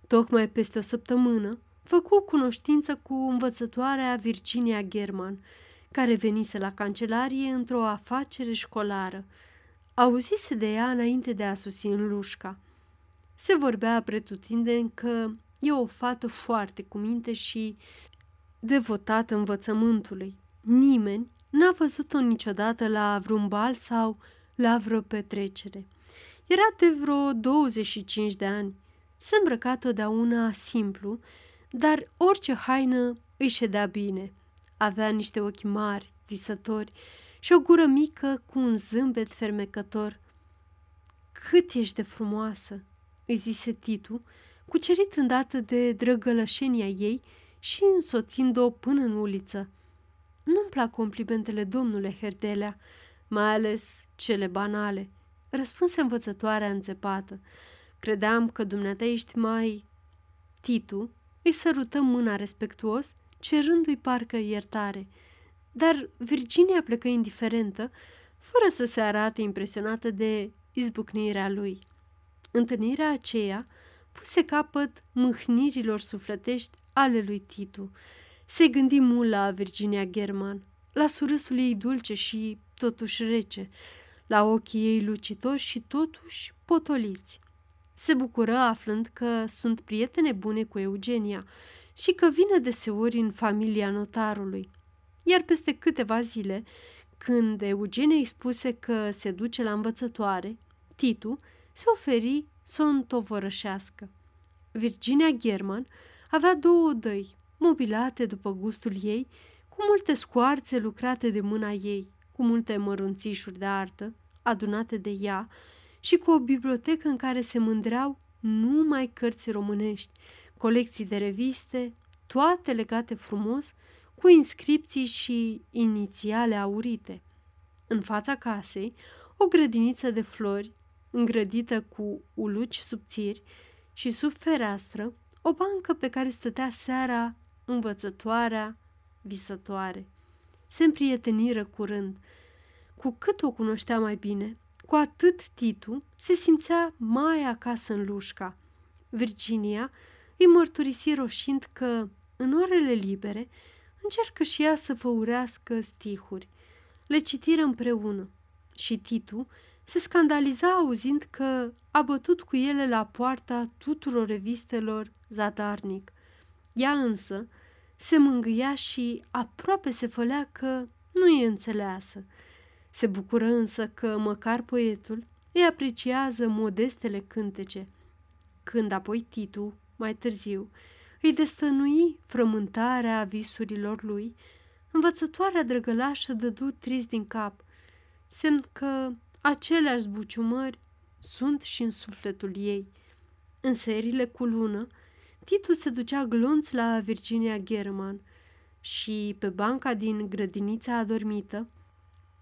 [SPEAKER 1] Tocmai peste o săptămână, făcu cunoștință cu învățătoarea Virginia German, care venise la cancelarie într-o afacere școlară. Auzise de ea înainte de a sosi în Lușca. Se vorbea pretutindeni că e o fată foarte cu minte și devotată învățământului. Nimeni n-a văzut-o niciodată la vreun bal sau la vreo petrecere. Era de vreo 25 de ani. Se îmbrăca totdeauna simplu, dar orice haină îi ședea bine. Avea niște ochi mari, visători și o gură mică cu un zâmbet fermecător. Cât ești de frumoasă!" îi zise Titu, cucerit îndată de drăgălășenia ei și însoțind-o până în uliță. Nu-mi plac complimentele, domnule Herdelea, mai ales cele banale, răspunse învățătoarea înțepată. Credeam că dumneata ești mai... Titu îi sărută mâna respectuos cerându-i parcă iertare. Dar Virginia plecă indiferentă, fără să se arate impresionată de izbucnirea lui. Întâlnirea aceea puse capăt mâhnirilor sufletești ale lui Titu. Se gândi mult la Virginia German, la surâsul ei dulce și totuși rece, la ochii ei lucitori și totuși potoliți. Se bucură aflând că sunt prietene bune cu Eugenia și că vine deseori în familia notarului. Iar peste câteva zile, când Eugenia îi spuse că se duce la învățătoare, Titu se oferi să o întovărășească. Virginia German avea două odăi, mobilate după gustul ei, cu multe scoarțe lucrate de mâna ei, cu multe mărunțișuri de artă, adunate de ea, și cu o bibliotecă în care se mândreau numai cărți românești, colecții de reviste, toate legate frumos, cu inscripții și inițiale aurite. În fața casei, o grădiniță de flori, îngrădită cu uluci subțiri și sub fereastră, o bancă pe care stătea seara învățătoarea, visătoare. Se împrieteniră curând. Cu cât o cunoștea mai bine, cu atât Titu se simțea mai acasă în lușca. Virginia îi mărturisi roșind că, în orele libere, încercă și ea să făurească stihuri. Le citiră împreună și Titu se scandaliza auzind că a bătut cu ele la poarta tuturor revistelor zadarnic. Ea însă se mângâia și aproape se fălea că nu e înțeleasă. Se bucură însă că măcar poetul îi apreciază modestele cântece. Când apoi Titu, mai târziu, îi destănui frământarea visurilor lui, învățătoarea drăgălașă dădu trist din cap, semn că aceleași zbuciumări sunt și în sufletul ei. În serile cu lună, Titu se ducea glonț la Virginia German și pe banca din grădinița adormită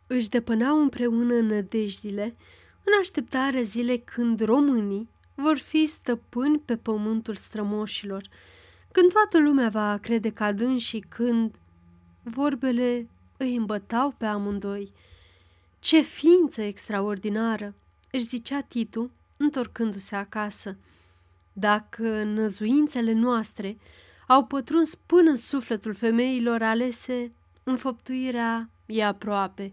[SPEAKER 1] își depăneau împreună nădejdile în așteptarea zilei când românii vor fi stăpâni pe pământul strămoșilor, când toată lumea va crede ca și când vorbele îi îmbătau pe amândoi. Ce ființă extraordinară, își zicea Titu, întorcându-se acasă. Dacă năzuințele noastre au pătruns până în sufletul femeilor alese, înfăptuirea e aproape.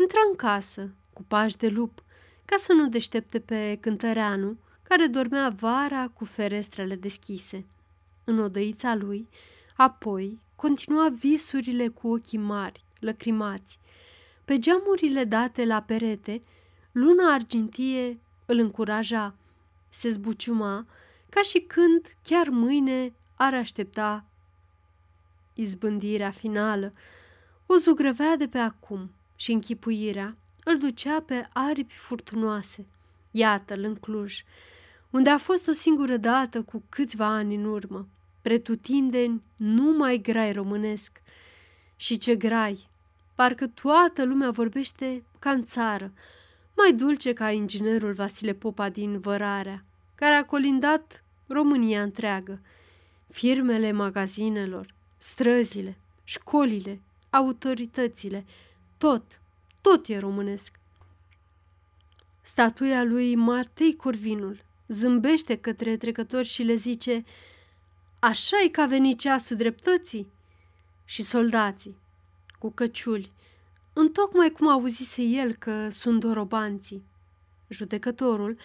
[SPEAKER 1] Intră în casă, cu pași de lup, ca să nu deștepte pe cântăreanu, care dormea vara cu ferestrele deschise. În odăița lui, apoi, continua visurile cu ochii mari, lăcrimați. Pe geamurile date la perete, luna argintie îl încuraja. Se zbuciuma ca și când chiar mâine ar aștepta izbândirea finală. O zugrăvea de pe acum și închipuirea îl ducea pe aripi furtunoase. Iată-l în Cluj, unde a fost o singură dată cu câțiva ani în urmă, pretutindeni numai grai românesc. Și ce grai! Parcă toată lumea vorbește ca în țară, mai dulce ca inginerul Vasile Popa din Vărarea, care a colindat România întreagă. Firmele magazinelor, străzile, școlile, autoritățile, tot, tot e românesc. Statuia lui Matei Corvinul zâmbește către trecători și le zice așa e că a venit ceasul dreptății? Și soldații, cu căciuli, întocmai cum auzise el că sunt dorobanții. Judecătorul,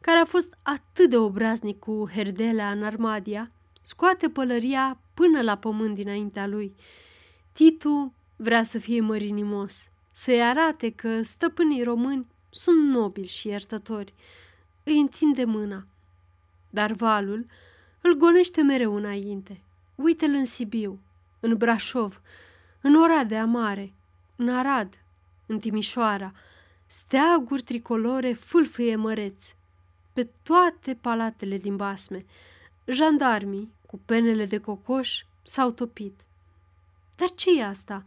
[SPEAKER 1] care a fost atât de obraznic cu Herdelea în Armadia, scoate pălăria până la pământ dinaintea lui. Titu vrea să fie mărinimos, să-i arate că stăpânii români sunt nobili și iertători. Îi întinde mâna. Dar valul îl gonește mereu înainte. Uite-l în Sibiu, în Brașov, în Oradea Mare, în Arad, în Timișoara, steaguri tricolore fâlfâie măreți, pe toate palatele din basme. Jandarmii, cu penele de cocoș, s-au topit. Dar ce e asta?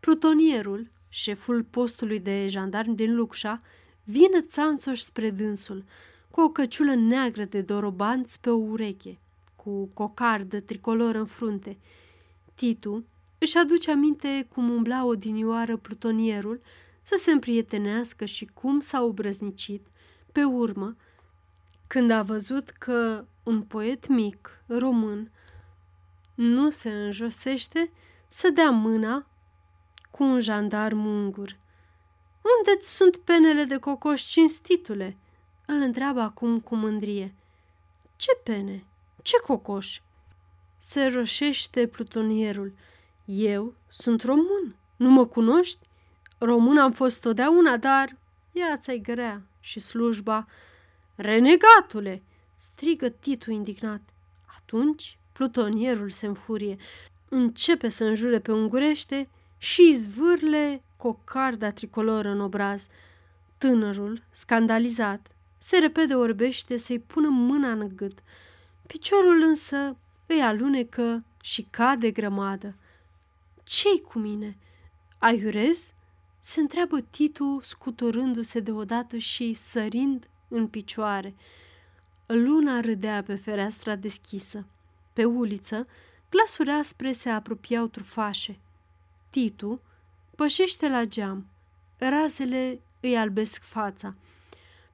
[SPEAKER 1] Plutonierul, șeful postului de jandarmi din Lucșa, vine țanțoș spre dânsul, cu o căciulă neagră de dorobanți pe o ureche, cu cocardă tricolor în frunte. Titu își aduce aminte cum umbla odinioară plutonierul să se împrietenească și cum s-a obrăznicit, pe urmă, când a văzut că un poet mic, român, nu se înjosește să dea mâna cu un jandar mungur. unde sunt penele de cocoș cinstitule?" îl întreabă acum cu mândrie. Ce pene? Ce cocoș?" Se roșește plutonierul. Eu sunt român, nu mă cunoști? Român am fost totdeauna, dar viața-i grea și slujba. Renegatule! strigă Titu indignat. Atunci plutonierul se înfurie, începe să înjure pe ungurește și zvârle cocarda tricoloră în obraz. Tânărul, scandalizat, se repede orbește să-i pună mâna în gât. Piciorul însă îi alunecă și cade grămadă. Ce-i cu mine? Aiurez? Se întreabă Titu, scuturându-se deodată și sărind în picioare. Luna râdea pe fereastra deschisă. Pe uliță, glasuri aspre se apropiau trufașe. Titu pășește la geam. Razele îi albesc fața.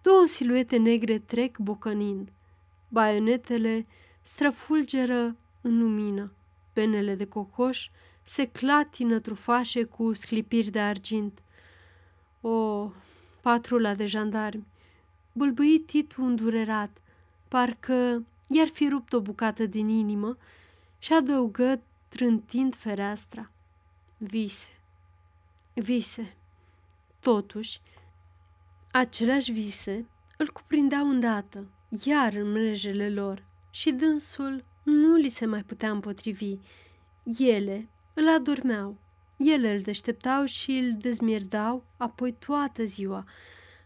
[SPEAKER 1] Două siluete negre trec bocănind. Baionetele străfulgeră în lumină. Penele de cocoș se clatină trufașe cu sclipiri de argint. O, patrula de jandarmi! Bâlbâit Titu îndurerat, parcă i-ar fi rupt o bucată din inimă și adăugă trântind fereastra. Vise, vise. Totuși, aceleași vise îl cuprindeau îndată, iar în mrejele lor, și dânsul nu li se mai putea împotrivi. Ele îl adormeau, ele îl deșteptau și îl dezmierdau apoi toată ziua,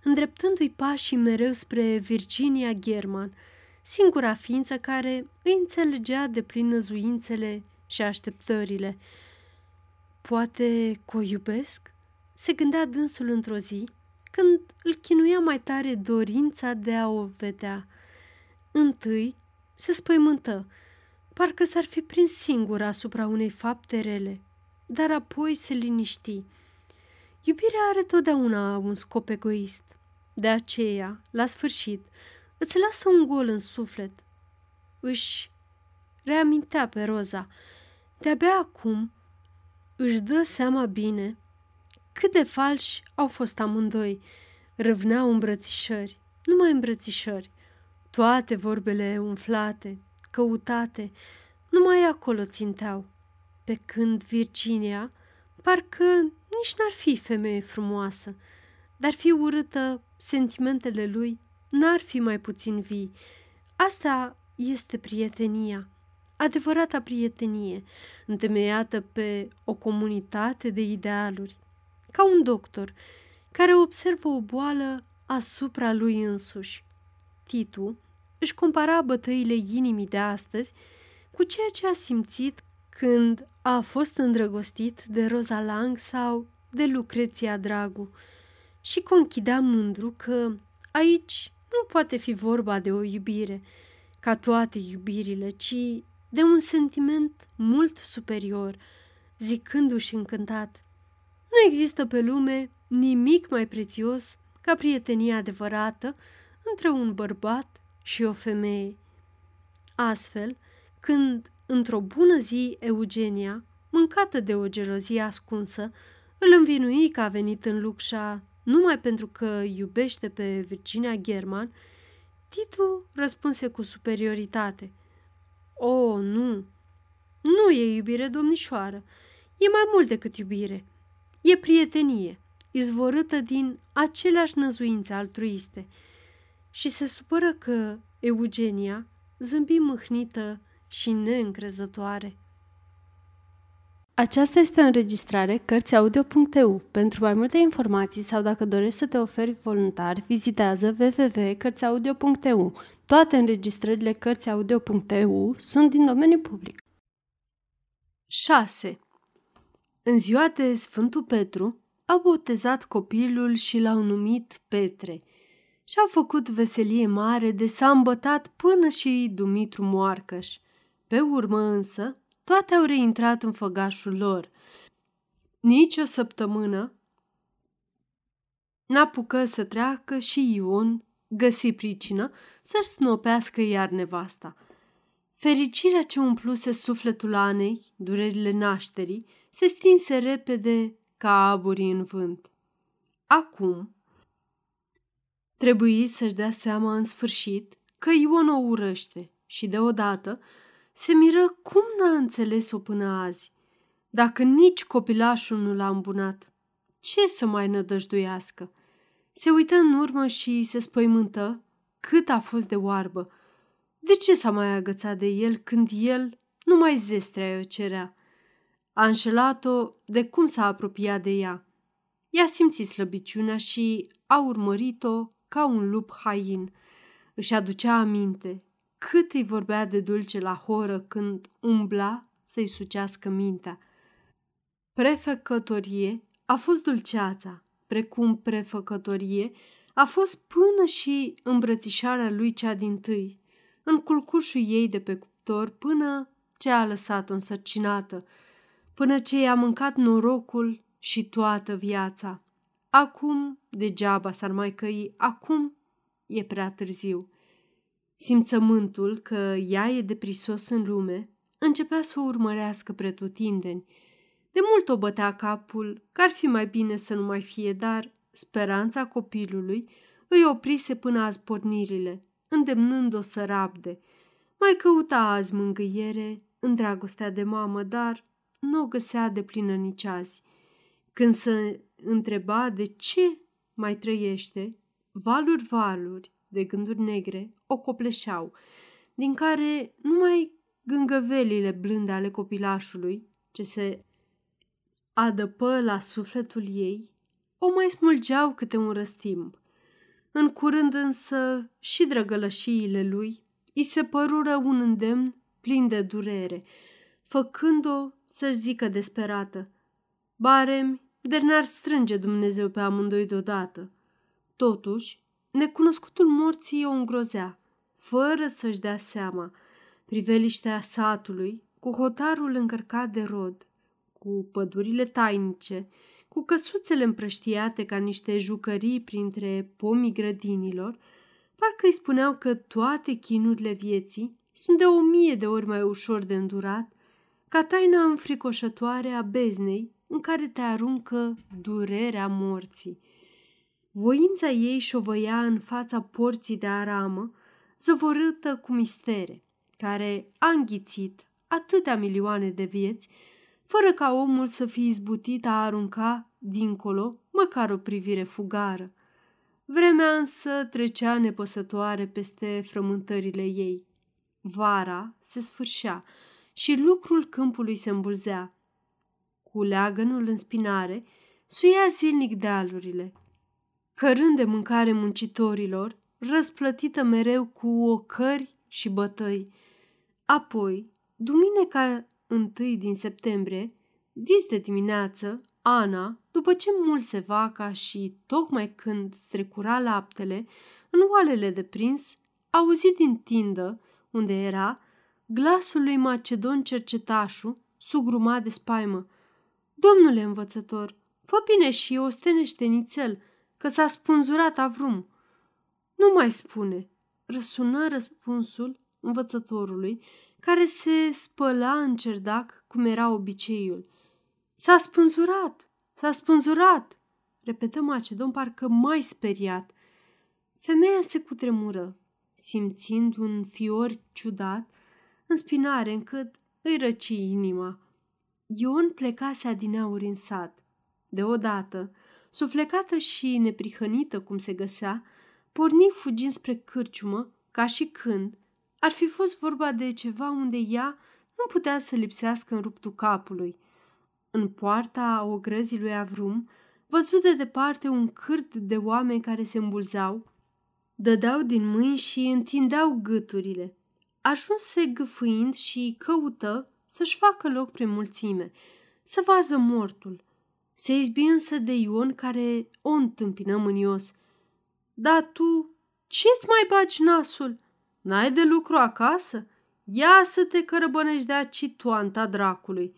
[SPEAKER 1] îndreptându-i pașii mereu spre Virginia German, singura ființă care îi înțelegea de plin năzuințele și așteptările. Poate că o iubesc? Se gândea dânsul într-o zi, când îl chinuia mai tare dorința de a o vedea. Întâi se spăimântă, parcă s-ar fi prins singur asupra unei fapte rele, dar apoi se liniști. Iubirea are totdeauna un scop egoist. De aceea, la sfârșit, îți lasă un gol în suflet. Își reamintea pe Roza. De-abia acum își dă seama bine cât de falși au fost amândoi. Râvneau îmbrățișări, numai îmbrățișări. Toate vorbele umflate, căutate, numai acolo ținteau. Pe când Virginia, parcă nici n-ar fi femeie frumoasă, dar fi urâtă, sentimentele lui n-ar fi mai puțin vii. Asta este prietenia, adevărata prietenie, întemeiată pe o comunitate de idealuri, ca un doctor care observă o boală asupra lui însuși. Titu își compara bătăile inimii de astăzi cu ceea ce a simțit când a fost îndrăgostit de Rosa Lang sau de Lucreția Dragu. Și conchidea mândru că aici nu poate fi vorba de o iubire, ca toate iubirile, ci de un sentiment mult superior, zicându-și încântat, nu există pe lume nimic mai prețios ca prietenia adevărată între un bărbat și o femeie. Astfel, când într-o bună zi Eugenia, mâncată de o gelozie ascunsă, îl învinui că a venit în Luxa numai pentru că iubește pe Virginia German, Titu răspunse cu superioritate. O, nu, nu e iubire, domnișoară, e mai mult decât iubire. E prietenie, izvorâtă din aceleași năzuințe altruiste. Și se supără că Eugenia zâmbi mâhnită și neîncrezătoare. Aceasta este o înregistrare Cărțiaudio.eu. Pentru mai multe informații sau dacă dorești să te oferi voluntar, vizitează www.cărțiaudio.eu. Toate înregistrările Cărțiaudio.eu sunt din domeniu public. 6. În ziua de Sfântul Petru, au botezat copilul și l-au numit Petre și au făcut veselie mare de s-a îmbătat până și Dumitru Moarcăș. Pe urmă însă, toate au reintrat în făgașul lor. Nici o săptămână n-apucă să treacă și Ion găsi pricină să-și snopească iar nevasta. Fericirea ce umpluse sufletul Anei, durerile nașterii, se stinse repede ca aburii în vânt. Acum, trebuie să-și dea seama în sfârșit că Ion o urăște și deodată se miră cum n-a înțeles-o până azi. Dacă nici copilașul nu l-a îmbunat, ce să mai nădăjduiască? Se uită în urmă și se spăimântă cât a fost de oarbă. De ce s-a mai agățat de el când el nu mai zestrea o cerea? A înșelat-o de cum s-a apropiat de ea. I-a simțit slăbiciunea și a urmărit-o ca un lup hain. Își aducea aminte cât îi vorbea de dulce la horă când umbla să-i sucească mintea. Prefăcătorie a fost dulceața, precum prefăcătorie a fost până și îmbrățișarea lui cea din tâi, în culcușul ei de pe cuptor până ce a lăsat-o însărcinată, până ce i-a mâncat norocul și toată viața. Acum degeaba s-ar mai căi, acum e prea târziu. Simțământul că ea e deprisos în lume începea să o urmărească pretutindeni. De mult o bătea capul că ar fi mai bine să nu mai fie, dar speranța copilului îi oprise până azi pornirile, îndemnând-o să rabde. Mai căuta azi mângâiere în dragostea de mamă, dar nu o găsea de plină nici azi. Când se întreba de ce mai trăiește, valuri valuri de gânduri negre o copleșeau, din care numai gângăvelile blânde ale copilașului, ce se adăpă la sufletul ei, o mai smulgeau câte un răstimp. În curând însă și drăgălășiile lui îi se părură un îndemn plin de durere, făcând-o să-și zică desperată, Baremi, de n-ar strânge Dumnezeu pe amândoi deodată. Totuși, necunoscutul morții o îngrozea, fără să-și dea seama. Priveliștea satului, cu hotarul încărcat de rod, cu pădurile tainice, cu căsuțele împrăștiate ca niște jucării printre pomii grădinilor, parcă îi spuneau că toate chinurile vieții sunt de o mie de ori mai ușor de îndurat ca taina înfricoșătoare a beznei în care te aruncă durerea morții. Voința ei șovăia în fața porții de aramă, zăvorâtă cu mistere, care a înghițit atâtea milioane de vieți, fără ca omul să fie izbutit a arunca dincolo măcar o privire fugară. Vremea însă trecea nepăsătoare peste frământările ei. Vara se sfârșea și lucrul câmpului se îmbulzea. Cu leagănul în spinare, suia zilnic dealurile, cărând de mâncare muncitorilor, răsplătită mereu cu ocări și bătăi. Apoi, duminica întâi din septembrie, dis de dimineață, Ana, după ce mulse vaca și tocmai când strecura laptele în oalele de prins, auzit din tindă, unde era, glasul lui Macedon cercetașul, sugrumat de spaimă. Domnule învățător, fă bine și ostenește nițel, că s-a spunzurat avrum. Nu mai spune, răsună răspunsul învățătorului, care se spăla în cerdac cum era obiceiul. S-a spânzurat, s-a spânzurat, repetă Macedon parcă mai speriat. Femeia se cutremură, simțind un fior ciudat în spinare încât îi răci inima. Ion plecase adineauri în sat. Deodată, suflecată și neprihănită cum se găsea, porni fugind spre cârciumă, ca și când ar fi fost vorba de ceva unde ea nu putea să lipsească în ruptul capului. În poarta ogrăzii lui Avrum, văzut de departe un cârt de oameni care se îmbulzeau, dădeau din mâini și întindeau gâturile. Ajunse gâfâind și căută să-și facă loc prin mulțime, să vază mortul. Se izbi însă de Ion care o întâmpină mânios. Da tu, ce-ți mai bagi nasul? N-ai de lucru acasă? Ia să te cărăbănești de aci toanta dracului!"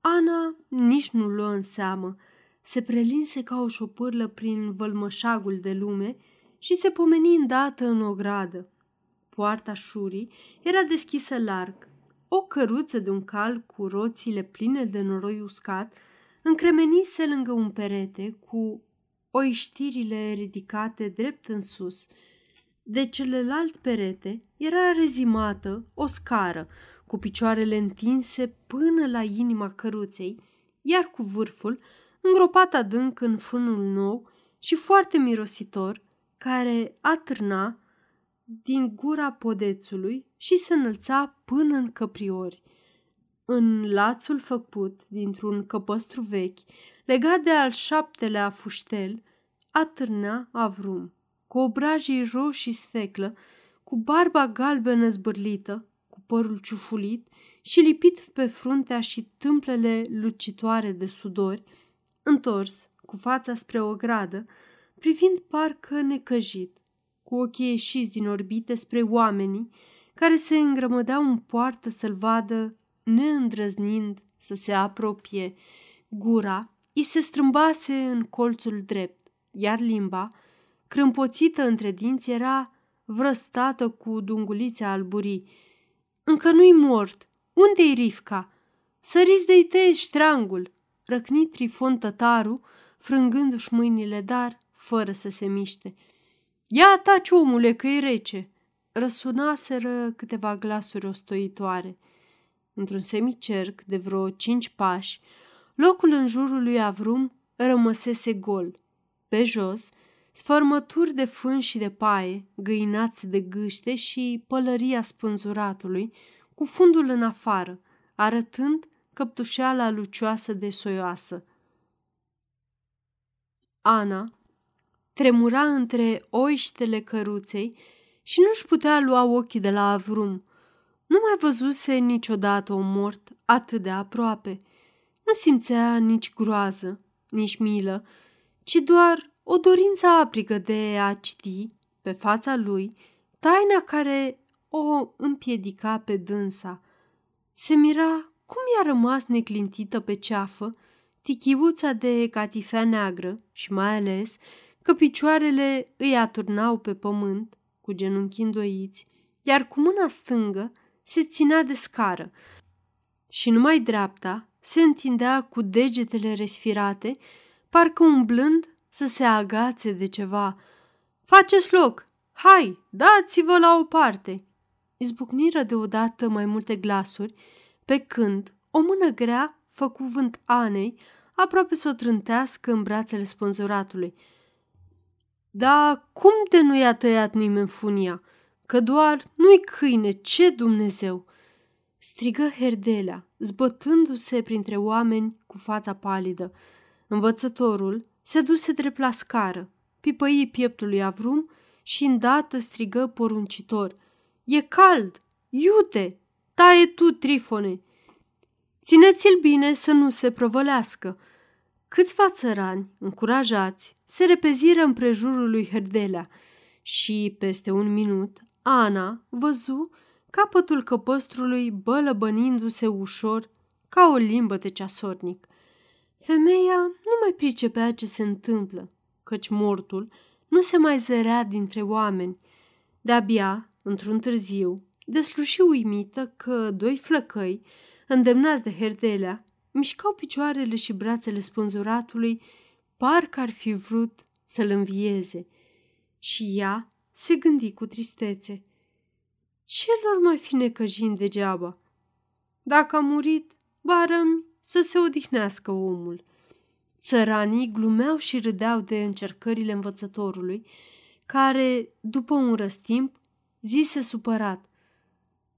[SPEAKER 1] Ana nici nu luă în seamă. Se prelinse ca o șopârlă prin vălmășagul de lume și se pomeni îndată în o gradă. Poarta șurii era deschisă larg. O căruță de un cal cu roțile pline de noroi uscat încremenise lângă un perete cu oiștirile ridicate drept în sus. De celălalt perete era rezimată o scară cu picioarele întinse până la inima căruței, iar cu vârful îngropat adânc în fânul nou și foarte mirositor, care atârna din gura podețului și se înălța până în căpriori. În lațul făcut dintr-un căpăstru vechi, legat de al șaptelea fuștel, atârnea avrum, cu obrajii roșii sfeclă, cu barba galbenă zbârlită, cu părul ciufulit și lipit pe fruntea și tâmplele lucitoare de sudori, întors, cu fața spre o gradă, privind parcă necăjit, cu ochii ieșiți din orbite spre oamenii care se îngrămădeau în poartă să-l vadă, neîndrăznind să se apropie. Gura îi se strâmbase în colțul drept, iar limba, crâmpoțită între dinți, era vrăstată cu dungulițe alburii. Încă nu-i mort. Unde-i Rifca? Săriți de-i tăiești ștrangul!" Răcni Trifon tătaru, frângându-și mâinile, dar fără să se miște. Ia taci, omule, că e rece!" Răsunaseră câteva glasuri ostoitoare. Într-un semicerc de vreo cinci pași, locul în jurul lui Avrum rămăsese gol. Pe jos, sfărmături de fân și de paie, găinați de gâște și pălăria spânzuratului, cu fundul în afară, arătând căptușeala lucioasă de soioasă. Ana tremura între oiștele căruței și nu-și putea lua ochii de la Avrum. Nu mai văzuse niciodată un mort atât de aproape. Nu simțea nici groază, nici milă, ci doar o dorință aprigă de a citi pe fața lui taina care o împiedica pe dânsa. Se mira cum i-a rămas neclintită pe ceafă tichiuța de catifea neagră și mai ales că picioarele îi aturnau pe pământ cu genunchi îndoiți, iar cu mâna stângă se ținea de scară și numai dreapta se întindea cu degetele resfirate, parcă umblând să se agațe de ceva. Faceți loc! Hai, dați-vă la o parte!" Izbucniră deodată mai multe glasuri, pe când o mână grea făcu vânt Anei aproape să o trântească în brațele spânzuratului. Da, cum de nu i-a tăiat nimeni funia? Că doar nu-i câine, ce Dumnezeu!" strigă Herdelea, zbătându-se printre oameni cu fața palidă. Învățătorul se duse drept la scară, pipăii pieptul lui Avrum și îndată strigă poruncitor. E cald! Iute! Taie tu, Trifone! Țineți-l bine să nu se prăvălească!" Câțiva țărani, încurajați, se repeziră împrejurul lui Herdelea și, peste un minut, Ana văzu capătul căpăstrului bălăbănindu-se ușor ca o limbă de ceasornic. Femeia nu mai pricepea ce se întâmplă, căci mortul nu se mai zărea dintre oameni. De-abia, într-un târziu, desluși uimită că doi flăcăi, îndemnați de Herdelea, mișcau picioarele și brațele spânzuratului, parcă ar fi vrut să-l învieze. Și ea se gândi cu tristețe. Ce lor mai fi necăjind degeaba? Dacă a murit, barăm să se odihnească omul. Țăranii glumeau și râdeau de încercările învățătorului, care, după un răstimp, zise supărat.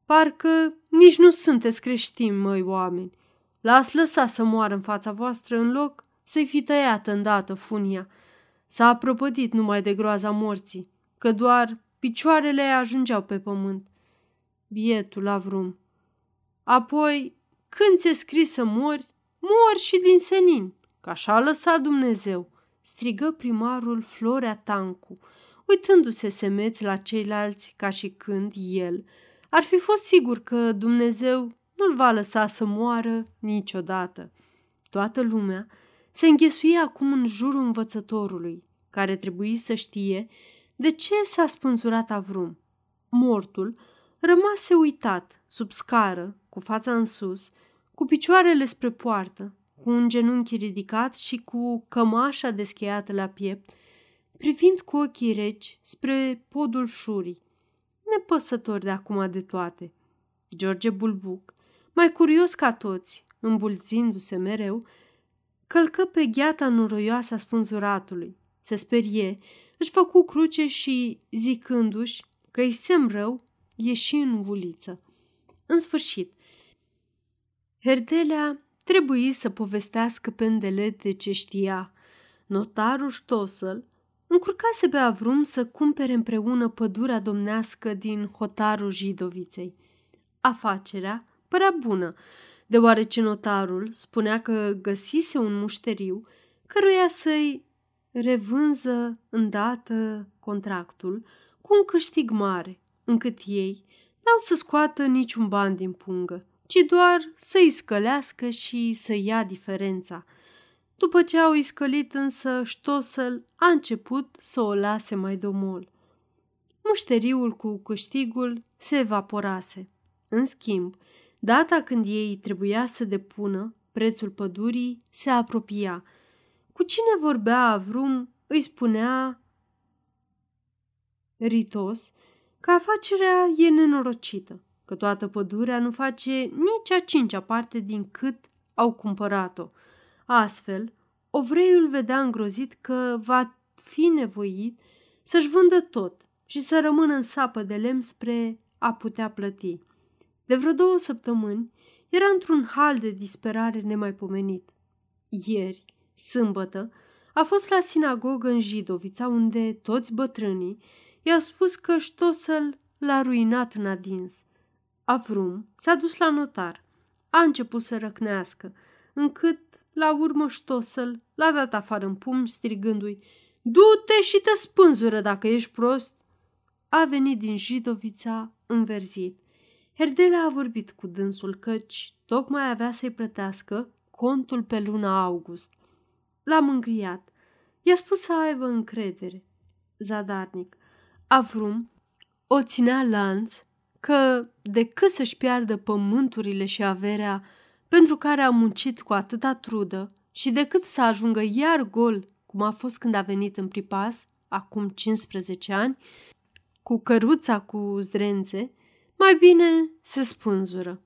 [SPEAKER 1] Parcă nici nu sunteți creștini, măi oameni. L-ați lăsat să moară în fața voastră în loc să-i fi tăiată îndată funia. S-a propădit numai de groaza morții, că doar picioarele ajungeau pe pământ. Bietul Avrum. Apoi, când ți-e scris să mori, mor și din senin, că așa a lăsat Dumnezeu, strigă primarul Florea Tancu, uitându-se semeț la ceilalți ca și când el ar fi fost sigur că Dumnezeu nu-l va lăsa să moară niciodată. Toată lumea se înghesuie acum în jurul învățătorului, care trebuie să știe de ce s-a spânzurat Avrum. Mortul rămase uitat, sub scară, cu fața în sus, cu picioarele spre poartă, cu un genunchi ridicat și cu cămașa descheiată la piept, privind cu ochii reci spre podul șurii, nepăsător de acum de toate. George Bulbuc, mai curios ca toți, îmbulzindu-se mereu, călcă pe gheata noroioasă a spânzuratului, se sperie, își făcu cruce și, zicându-și că-i sem rău, ieși în uliță. În sfârșit, Herdelea trebuie să povestească pe îndelete ce știa. Notarul Ștosăl încurcase pe Avrum să cumpere împreună pădurea domnească din hotarul Jidoviței. Afacerea părea bună, deoarece notarul spunea că găsise un mușteriu căruia să-i revânză îndată contractul cu un câștig mare, încât ei n-au să scoată niciun ban din pungă, ci doar să-i scălească și să ia diferența. După ce au iscălit însă, Ștosel a început să o lase mai domol. Mușteriul cu câștigul se evaporase. În schimb, data când ei trebuia să depună, prețul pădurii se apropia. Cu cine vorbea Avrum, îi spunea Ritos că afacerea e nenorocită, că toată pădurea nu face nici a cincea parte din cât au cumpărat-o. Astfel, ovreiul vedea îngrozit că va fi nevoit să-și vândă tot și să rămână în sapă de lemn spre a putea plăti. De vreo două săptămâni era într-un hal de disperare nemaipomenit. Ieri, sâmbătă, a fost la sinagogă în Jidovița, unde toți bătrânii i-au spus că Ștosel l-a ruinat în adins. Avrum s-a dus la notar. A început să răcnească, încât, la urmă, Ștosel l-a dat afară în pum, strigându-i Du-te și te spânzură dacă ești prost! A venit din Jidovița înverzit. Herdela a vorbit cu dânsul căci tocmai avea să-i plătească contul pe luna august. L-a mângâiat. I-a spus să aibă încredere. Zadarnic. Avrum o ținea lanț că decât să-și piardă pământurile și averea pentru care a muncit cu atâta trudă și decât să ajungă iar gol, cum a fost când a venit în pripas, acum 15 ani, cu căruța cu zdrențe, mai bine se spânzură.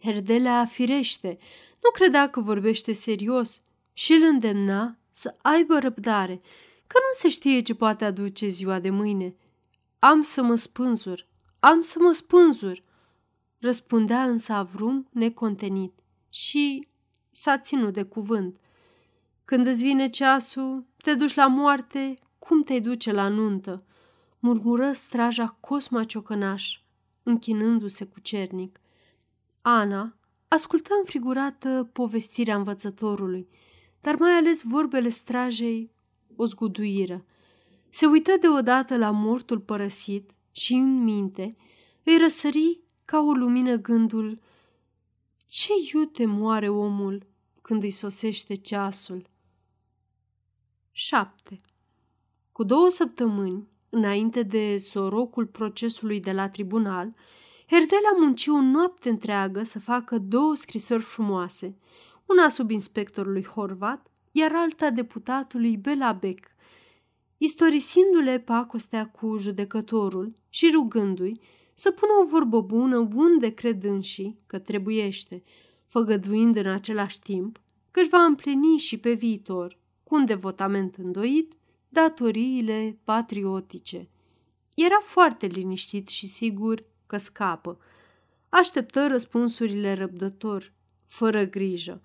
[SPEAKER 1] Herdelea firește, nu credea că vorbește serios și îl îndemna să aibă răbdare, că nu se știe ce poate aduce ziua de mâine. Am să mă spânzur, am să mă spânzur, răspundea însă Avrum necontenit și s-a ținut de cuvânt. Când îți vine ceasul, te duci la moarte, cum te duce la nuntă? Murmură straja Cosma Ciocănaș, închinându-se cu cernic. Ana ascultă înfrigurată povestirea învățătorului, dar mai ales vorbele strajei o zguduiră. Se uită deodată la mortul părăsit și în minte îi răsări ca o lumină gândul ce iute moare omul când îi sosește ceasul. 7. Cu două săptămâni, înainte de sorocul procesului de la tribunal, Herdel a muncit o noapte întreagă să facă două scrisori frumoase, una sub inspectorului Horvat, iar alta deputatului Belabec, istorisindu-le pacostea cu judecătorul și rugându-i să pună o vorbă bună unde cred înși că trebuiește, făgăduind în același timp că își va împlini și pe viitor, cu un devotament îndoit, datoriile patriotice. Era foarte liniștit și sigur că scapă. Așteptă răspunsurile răbdător, fără grijă.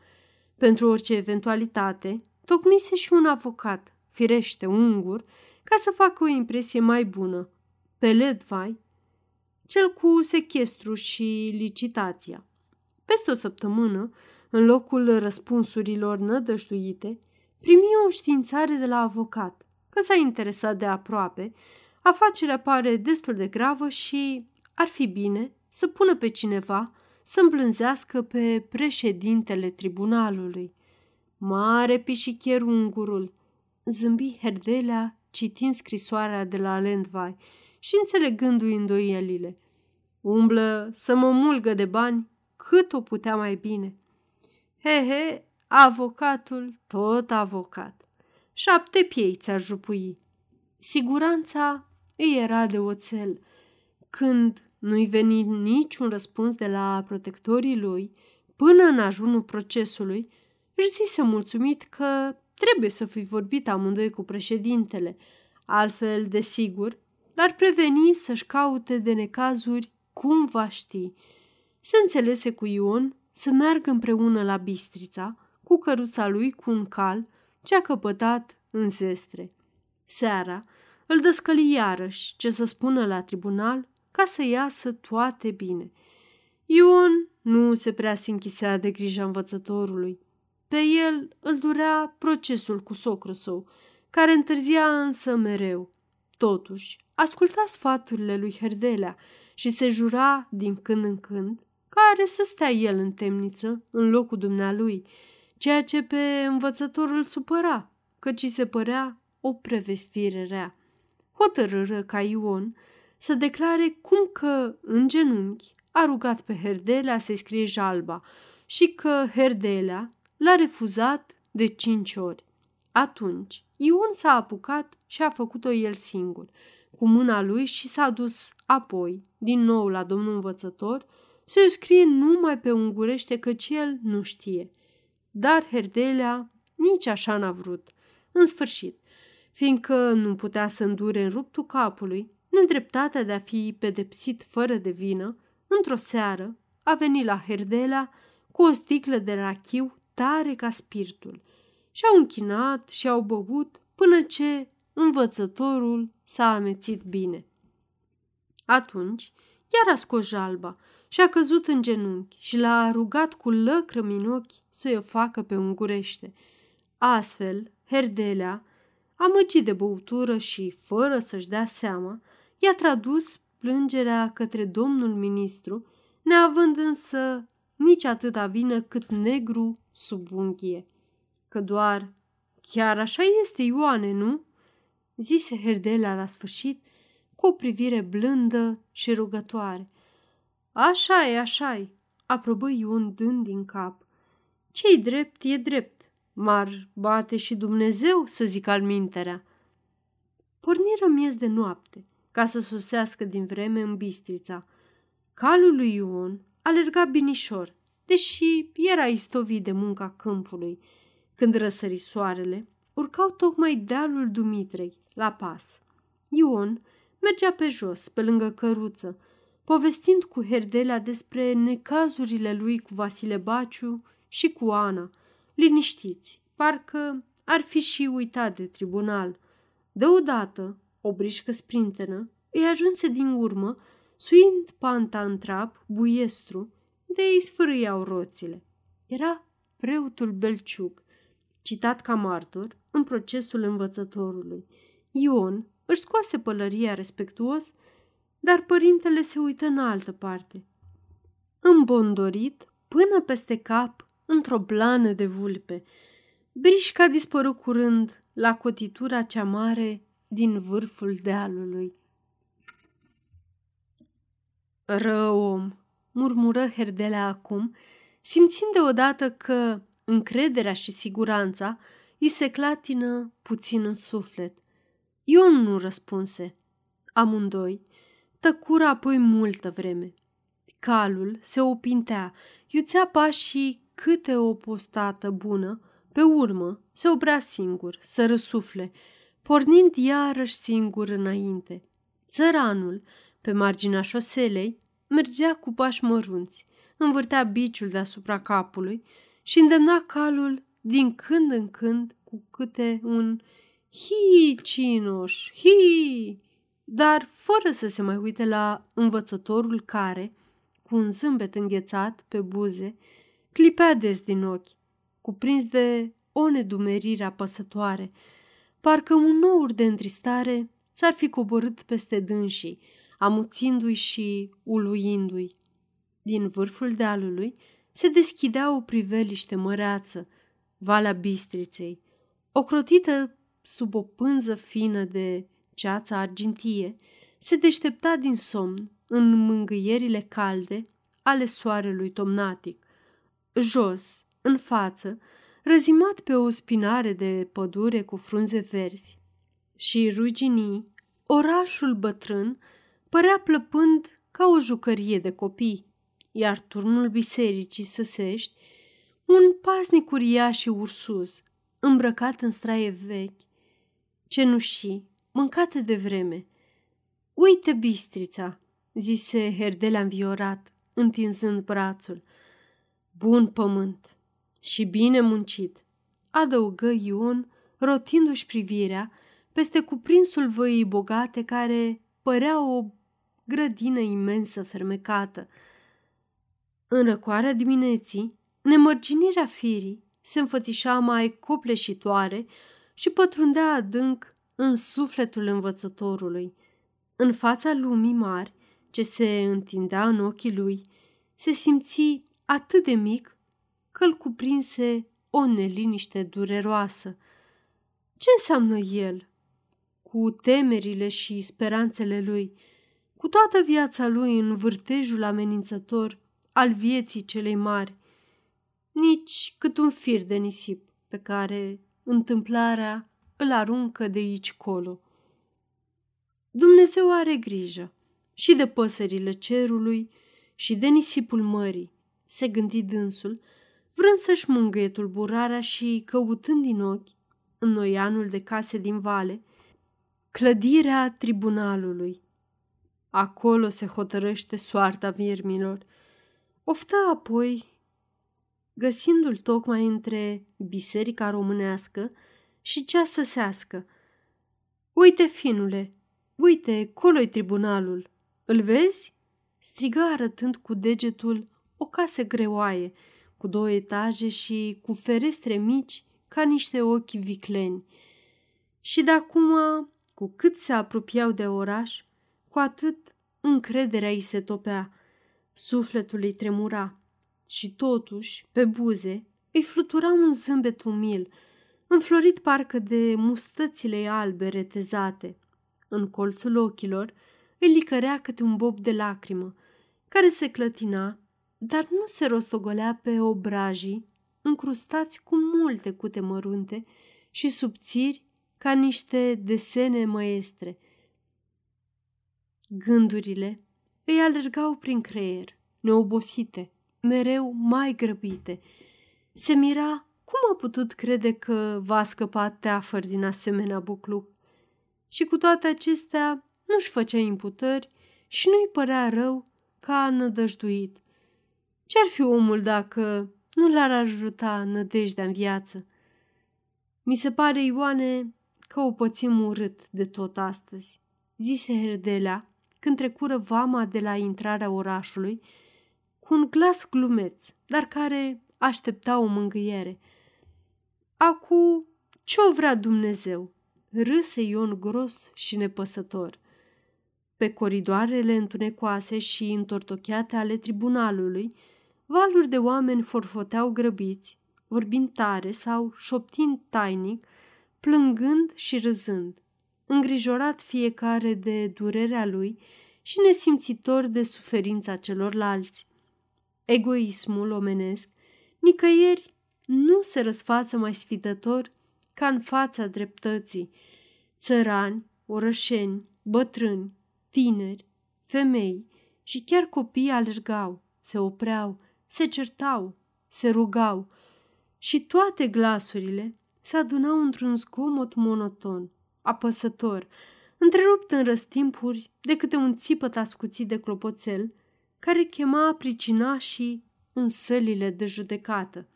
[SPEAKER 1] Pentru orice eventualitate, tocmise și un avocat, firește ungur, ca să facă o impresie mai bună. Pe Ledvai, cel cu sechestru și licitația. Peste o săptămână, în locul răspunsurilor nădăjduite, primi o științare de la avocat, că s-a interesat de aproape, afacerea pare destul de gravă și ar fi bine să pună pe cineva să îmblânzească pe președintele tribunalului. Mare pișichier ungurul, zâmbi Herdelea citind scrisoarea de la Lendvai și înțelegându-i îndoielile. Umblă să mă mulgă de bani cât o putea mai bine. He, he, avocatul, tot avocat. Șapte piei ți-ar jupui. Siguranța îi era de oțel. Când nu-i veni niciun răspuns de la protectorii lui, până în ajunul procesului, își zise mulțumit că trebuie să fi vorbit amândoi cu președintele, altfel, desigur, l-ar preveni să-și caute de necazuri cum va ști. Se înțelese cu Ion să meargă împreună la Bistrița, cu căruța lui cu un cal ce a căpătat în zestre. Seara îl dăscăli iarăși ce să spună la tribunal ca să iasă toate bine. Ion nu se prea se închisea de grija învățătorului. Pe el îl durea procesul cu socrul său, care întârzia însă mereu. Totuși, asculta sfaturile lui Herdelea și se jura din când în când care să stea el în temniță în locul dumnealui, ceea ce pe învățătorul supăra, căci se părea o prevestire rea. Hotărâră ca Ion să declare cum că, în genunchi, a rugat pe Herdelea să-i scrie jalba și că Herdelea l-a refuzat de cinci ori. Atunci, Ion s-a apucat și a făcut-o el singur, cu mâna lui și s-a dus apoi, din nou la domnul învățător, să o scrie numai pe ungurește căci el nu știe. Dar Herdelea nici așa n-a vrut. În sfârșit, fiindcă nu putea să îndure în ruptul capului, nedreptatea de a fi pedepsit fără de vină, într-o seară a venit la Herdelea cu o sticlă de rachiu tare ca spiritul și-au închinat și au băut până ce învățătorul s-a amețit bine. Atunci, iar a scos jalba și a căzut în genunchi și l-a rugat cu lăcrămi în ochi să-i o facă pe ungurește. Astfel, Herdelea, amăgit de băutură și fără să-și dea seama, i-a tradus plângerea către domnul ministru, neavând însă nici atâta vină cât negru sub unghie. Că doar, chiar așa este, Ioane, nu? zise Herdelea la sfârșit, cu o privire blândă și rugătoare. Așa e, așa e, aprobă Ion dând din cap. Ce-i drept, e drept. Mar bate și Dumnezeu, să zic al minterea. Porniră miez de noapte, ca să sosească din vreme în bistrița. Calul lui Ion alerga binișor, deși era istovit de munca câmpului. Când răsări soarele, urcau tocmai dealul Dumitrei, la pas. Ion mergea pe jos, pe lângă căruță, povestind cu Herdelea despre necazurile lui cu Vasile Baciu și cu Ana, liniștiți, parcă ar fi și uitat de tribunal. Deodată, o brișcă sprintenă îi ajunse din urmă, suind panta în trap, buiestru, de îi sfârâiau roțile. Era preotul Belciuc, citat ca martor în procesul învățătorului. Ion își scoase pălăria respectuos dar părintele se uită în altă parte. Îmbondorit, până peste cap, într-o blană de vulpe, Brișca dispăru curând la cotitura cea mare din vârful dealului. Rău om, murmură Herdelea acum, simțind deodată că încrederea și siguranța îi se clatină puțin în suflet. Ion nu răspunse. Amândoi tăcură apoi multă vreme. Calul se opintea, iuțea pașii câte o postată bună, pe urmă se oprea singur, să răsufle, pornind iarăși singur înainte. Țăranul, pe marginea șoselei, mergea cu pași mărunți, învârtea biciul deasupra capului și îndemna calul din când în când cu câte un hi, cinoș, hi, dar fără să se mai uite la învățătorul care, cu un zâmbet înghețat pe buze, clipea des din ochi, cuprins de o nedumerire apăsătoare, parcă un nou de întristare s-ar fi coborât peste dânsii, amuțindu-i și uluindu-i. Din vârful dealului se deschidea o priveliște măreață, Valea Bistriței, ocrotită sub o pânză fină de ceață argintie, se deștepta din somn în mângâierile calde ale soarelui tomnatic. Jos, în față, răzimat pe o spinare de pădure cu frunze verzi și ruginii, orașul bătrân părea plăpând ca o jucărie de copii, iar turnul bisericii săsești, un pasnic uriaș și ursuz, îmbrăcat în straie vechi, cenușii, mâncate de vreme. Uite bistrița, zise Herdelea înviorat, întinzând brațul. Bun pământ și bine muncit, adăugă Ion, rotindu-și privirea peste cuprinsul văii bogate care părea o grădină imensă fermecată. În răcoarea dimineții, nemărginirea firii se înfățișa mai copleșitoare și pătrundea adânc în sufletul învățătorului. În fața lumii mari, ce se întindea în ochii lui, se simți atât de mic că îl cuprinse o neliniște dureroasă. Ce înseamnă el? Cu temerile și speranțele lui, cu toată viața lui în vârtejul amenințător al vieții celei mari, nici cât un fir de nisip pe care întâmplarea îl aruncă de aici colo. Dumnezeu are grijă și de păsările cerului și de nisipul mării, se gândi dânsul, vrând să-și mângâie tulburarea și căutând din ochi, în noianul de case din vale, clădirea tribunalului. Acolo se hotărăște soarta viermilor. Oftă apoi, găsindu-l tocmai între biserica românească și cea săsească. Uite, finule, uite, colo tribunalul. Îl vezi?" strigă arătând cu degetul o casă greoaie, cu două etaje și cu ferestre mici ca niște ochi vicleni. Și de acum, cu cât se apropiau de oraș, cu atât încrederea îi se topea. Sufletul îi tremura și totuși, pe buze, îi flutura un zâmbet umil, înflorit parcă de mustățile albe retezate. În colțul ochilor îi licărea câte un bob de lacrimă, care se clătina, dar nu se rostogolea pe obrajii, încrustați cu multe cute mărunte și subțiri ca niște desene măestre. Gândurile îi alergau prin creier, neobosite, mereu mai grăbite. Se mira cum a putut crede că va scăpa teafăr din asemenea bucluc. Și cu toate acestea nu-și făcea imputări și nu-i părea rău ca a nădăjduit. Ce-ar fi omul dacă nu l-ar ajuta nădejdea în viață? Mi se pare, Ioane, că o pățim urât de tot astăzi, zise Herdelea când trecură vama de la intrarea orașului cu un glas glumeț, dar care aștepta o mângâiere. Acu, ce-o vrea Dumnezeu? Râse Ion gros și nepăsător. Pe coridoarele întunecoase și întortocheate ale tribunalului, valuri de oameni forfoteau grăbiți, vorbind tare sau șoptind tainic, plângând și râzând, îngrijorat fiecare de durerea lui și nesimțitor de suferința celorlalți. Egoismul omenesc nicăieri nu se răsfață mai sfidător ca în fața dreptății. Țărani, orășeni, bătrâni, tineri, femei și chiar copii alergau, se opreau, se certau, se rugau și toate glasurile se adunau într-un zgomot monoton, apăsător, întrerupt în răstimpuri de câte un țipăt ascuțit de clopoțel, care chema pricinașii în sălile de judecată.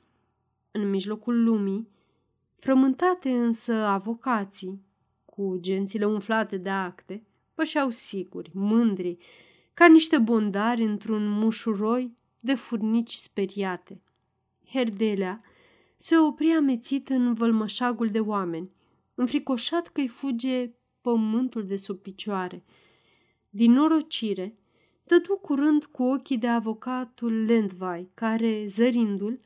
[SPEAKER 1] În mijlocul lumii, frământate însă avocații, cu gențile umflate de acte, pășeau siguri, mândri, ca niște bondari într-un mușuroi de furnici speriate. Herdelea se opri amețit în vălmășagul de oameni, înfricoșat că-i fuge pământul de sub picioare. Din norocire, dădu curând cu ochii de avocatul Lendvai, care, zărindu-l,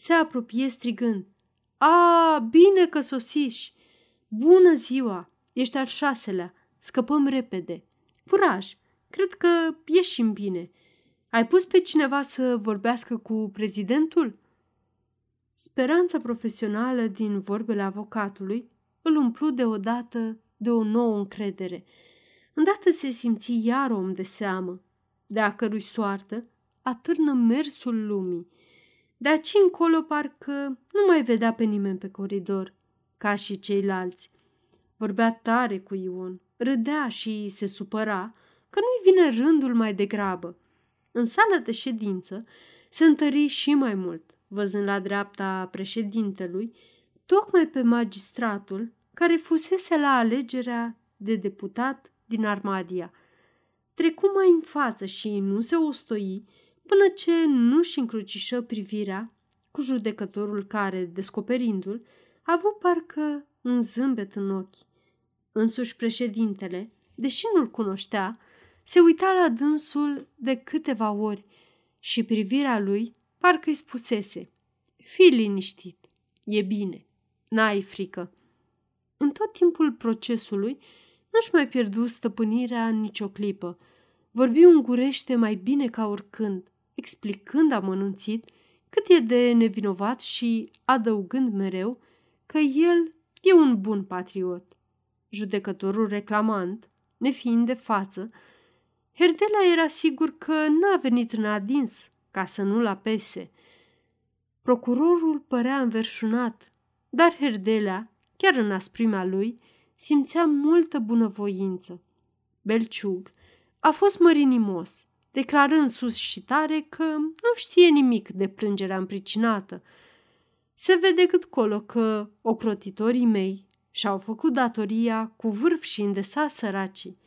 [SPEAKER 1] se apropie strigând. A, bine că sosiși! Bună ziua! Ești al șaselea. Scăpăm repede. Curaj! Cred că ieșim bine. Ai pus pe cineva să vorbească cu prezidentul? Speranța profesională din vorbele avocatului îl umplu deodată de o nouă încredere. Îndată se simți iar om de seamă, de a cărui soartă atârnă mersul lumii. De aici încolo parcă nu mai vedea pe nimeni pe coridor, ca și ceilalți. Vorbea tare cu Ion, râdea și se supăra că nu-i vine rândul mai degrabă. În sală de ședință se întări și mai mult, văzând la dreapta președintelui, tocmai pe magistratul care fusese la alegerea de deputat din Armadia. Trecu mai în față și nu se ostoi până ce nu-și încrucișă privirea cu judecătorul care, descoperindu-l, a avut parcă un zâmbet în ochi. Însuși președintele, deși nu-l cunoștea, se uita la dânsul de câteva ori și privirea lui parcă îi spusese Fii liniștit, e bine, n-ai frică. În tot timpul procesului nu-și mai pierdu stăpânirea în nicio clipă. Vorbi ungurește mai bine ca oricând, explicând amănunțit cât e de nevinovat și adăugând mereu că el e un bun patriot. Judecătorul reclamant, nefiind de față, Herdela era sigur că n-a venit în adins ca să nu-l apese. Procurorul părea înverșunat, dar Herdela, chiar în asprimea lui, simțea multă bunăvoință. Belciug a fost mărinimos, declarând sus și tare că nu știe nimic de plângerea împricinată. Se vede cât colo că ocrotitorii mei și-au făcut datoria cu vârf și îndesa săracii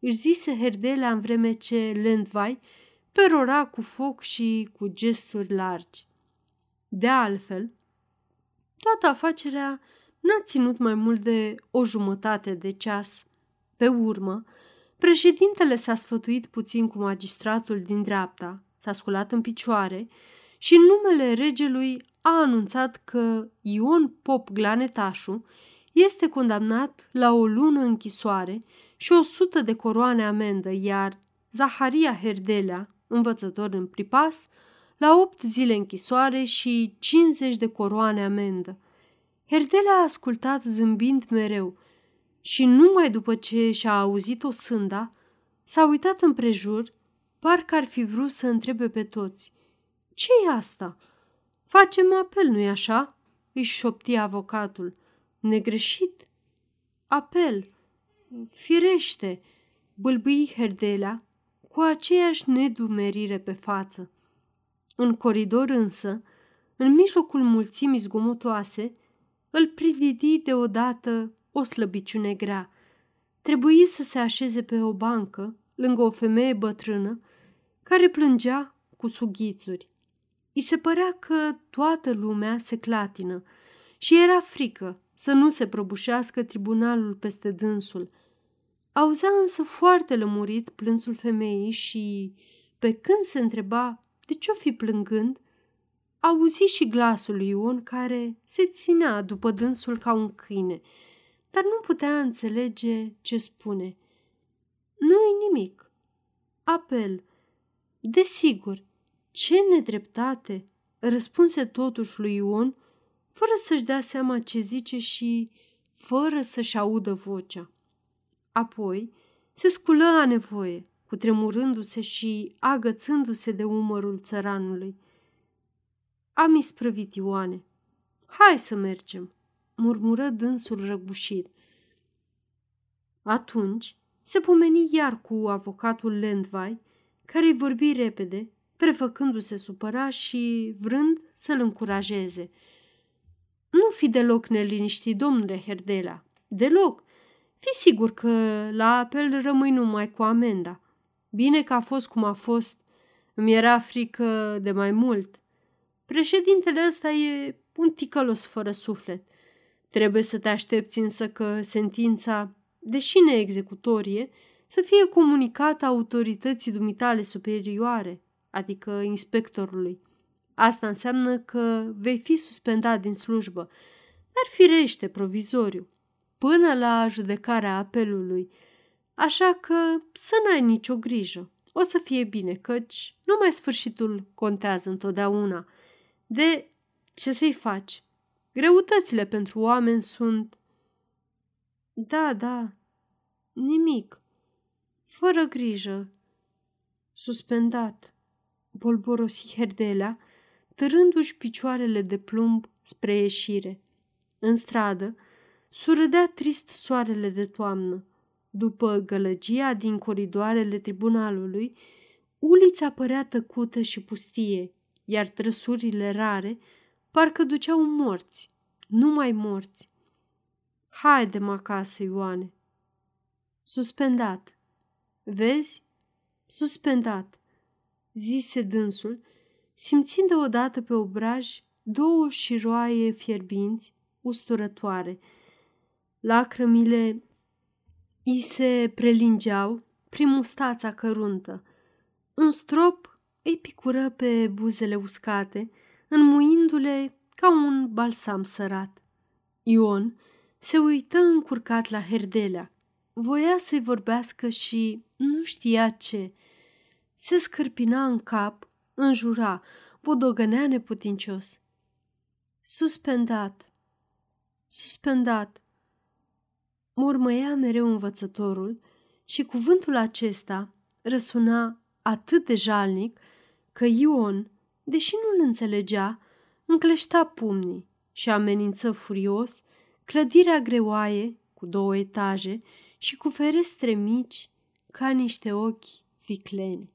[SPEAKER 1] își zise Herdelea în vreme ce Lendvai perora cu foc și cu gesturi largi. De altfel, toată afacerea n-a ținut mai mult de o jumătate de ceas. Pe urmă, președintele s-a sfătuit puțin cu magistratul din dreapta, s-a sculat în picioare și în numele regelui a anunțat că Ion Pop Glanetașu este condamnat la o lună închisoare și o sută de coroane amendă, iar Zaharia Herdelea, învățător în pripas, la opt zile închisoare și 50 de coroane amendă. Herdelea a ascultat zâmbind mereu și numai după ce și-a auzit o sânda, s-a uitat împrejur, parcă ar fi vrut să întrebe pe toți. ce e asta? Facem apel, nu-i așa?" își șopti avocatul. Negreșit? Apel, Firește, bâlbâi Herdelea cu aceeași nedumerire pe față. În coridor însă, în mijlocul mulțimii zgomotoase, îl prididi deodată o slăbiciune grea. Trebuie să se așeze pe o bancă, lângă o femeie bătrână, care plângea cu sughițuri. I se părea că toată lumea se clatină și era frică să nu se prăbușească tribunalul peste dânsul. Auzea însă foarte lămurit plânsul femeii și, pe când se întreba de ce-o fi plângând, auzi și glasul lui Ion care se ținea după dânsul ca un câine, dar nu putea înțelege ce spune. Nu-i nimic. Apel. Desigur. Ce nedreptate! Răspunse totuși lui Ion, fără să-și dea seama ce zice și fără să-și audă vocea. Apoi se sculă a nevoie, cutremurându-se și agățându-se de umărul țăranului. Am isprăvit Ioane. Hai să mergem, murmură dânsul răgușit. Atunci se pomeni iar cu avocatul Lendvai, care îi vorbi repede, prefăcându-se supăra și vrând să-l încurajeze – nu fi deloc neliniștit, domnule Herdela. Deloc. Fi sigur că la apel rămâi numai cu amenda. Bine că a fost cum a fost. Îmi era frică de mai mult. Președintele ăsta e un ticălos fără suflet. Trebuie să te aștepți însă că sentința, deși neexecutorie, să fie comunicat autorității dumitale superioare, adică inspectorului. Asta înseamnă că vei fi suspendat din slujbă, dar firește provizoriu, până la judecarea apelului. Așa că să n-ai nicio grijă. O să fie bine, căci numai sfârșitul contează întotdeauna. De ce să-i faci? Greutățile pentru oameni sunt... Da, da, nimic. Fără grijă. Suspendat. Bolborosi Herdelea, târându-și picioarele de plumb spre ieșire. În stradă, surâdea trist soarele de toamnă. După gălăgia din coridoarele tribunalului, ulița părea tăcută și pustie, iar trăsurile rare parcă duceau morți, numai morți. Haide-mă acasă, Ioane. Suspendat. Vezi? Suspendat, zise dânsul, simțind deodată pe obraj două șiroaie fierbinți, usturătoare. Lacrămile îi se prelingeau prin mustața căruntă. Un strop îi picură pe buzele uscate, înmuindu-le ca un balsam sărat. Ion se uită încurcat la Herdelea. Voia să-i vorbească și nu știa ce. Se scârpina în cap, înjura, bodogănea neputincios. Suspendat, suspendat. Mormăia mereu învățătorul și cuvântul acesta răsuna atât de jalnic că Ion, deși nu-l înțelegea, încleșta pumnii și amenință furios clădirea greoaie cu două etaje și cu ferestre mici ca niște ochi vicleni.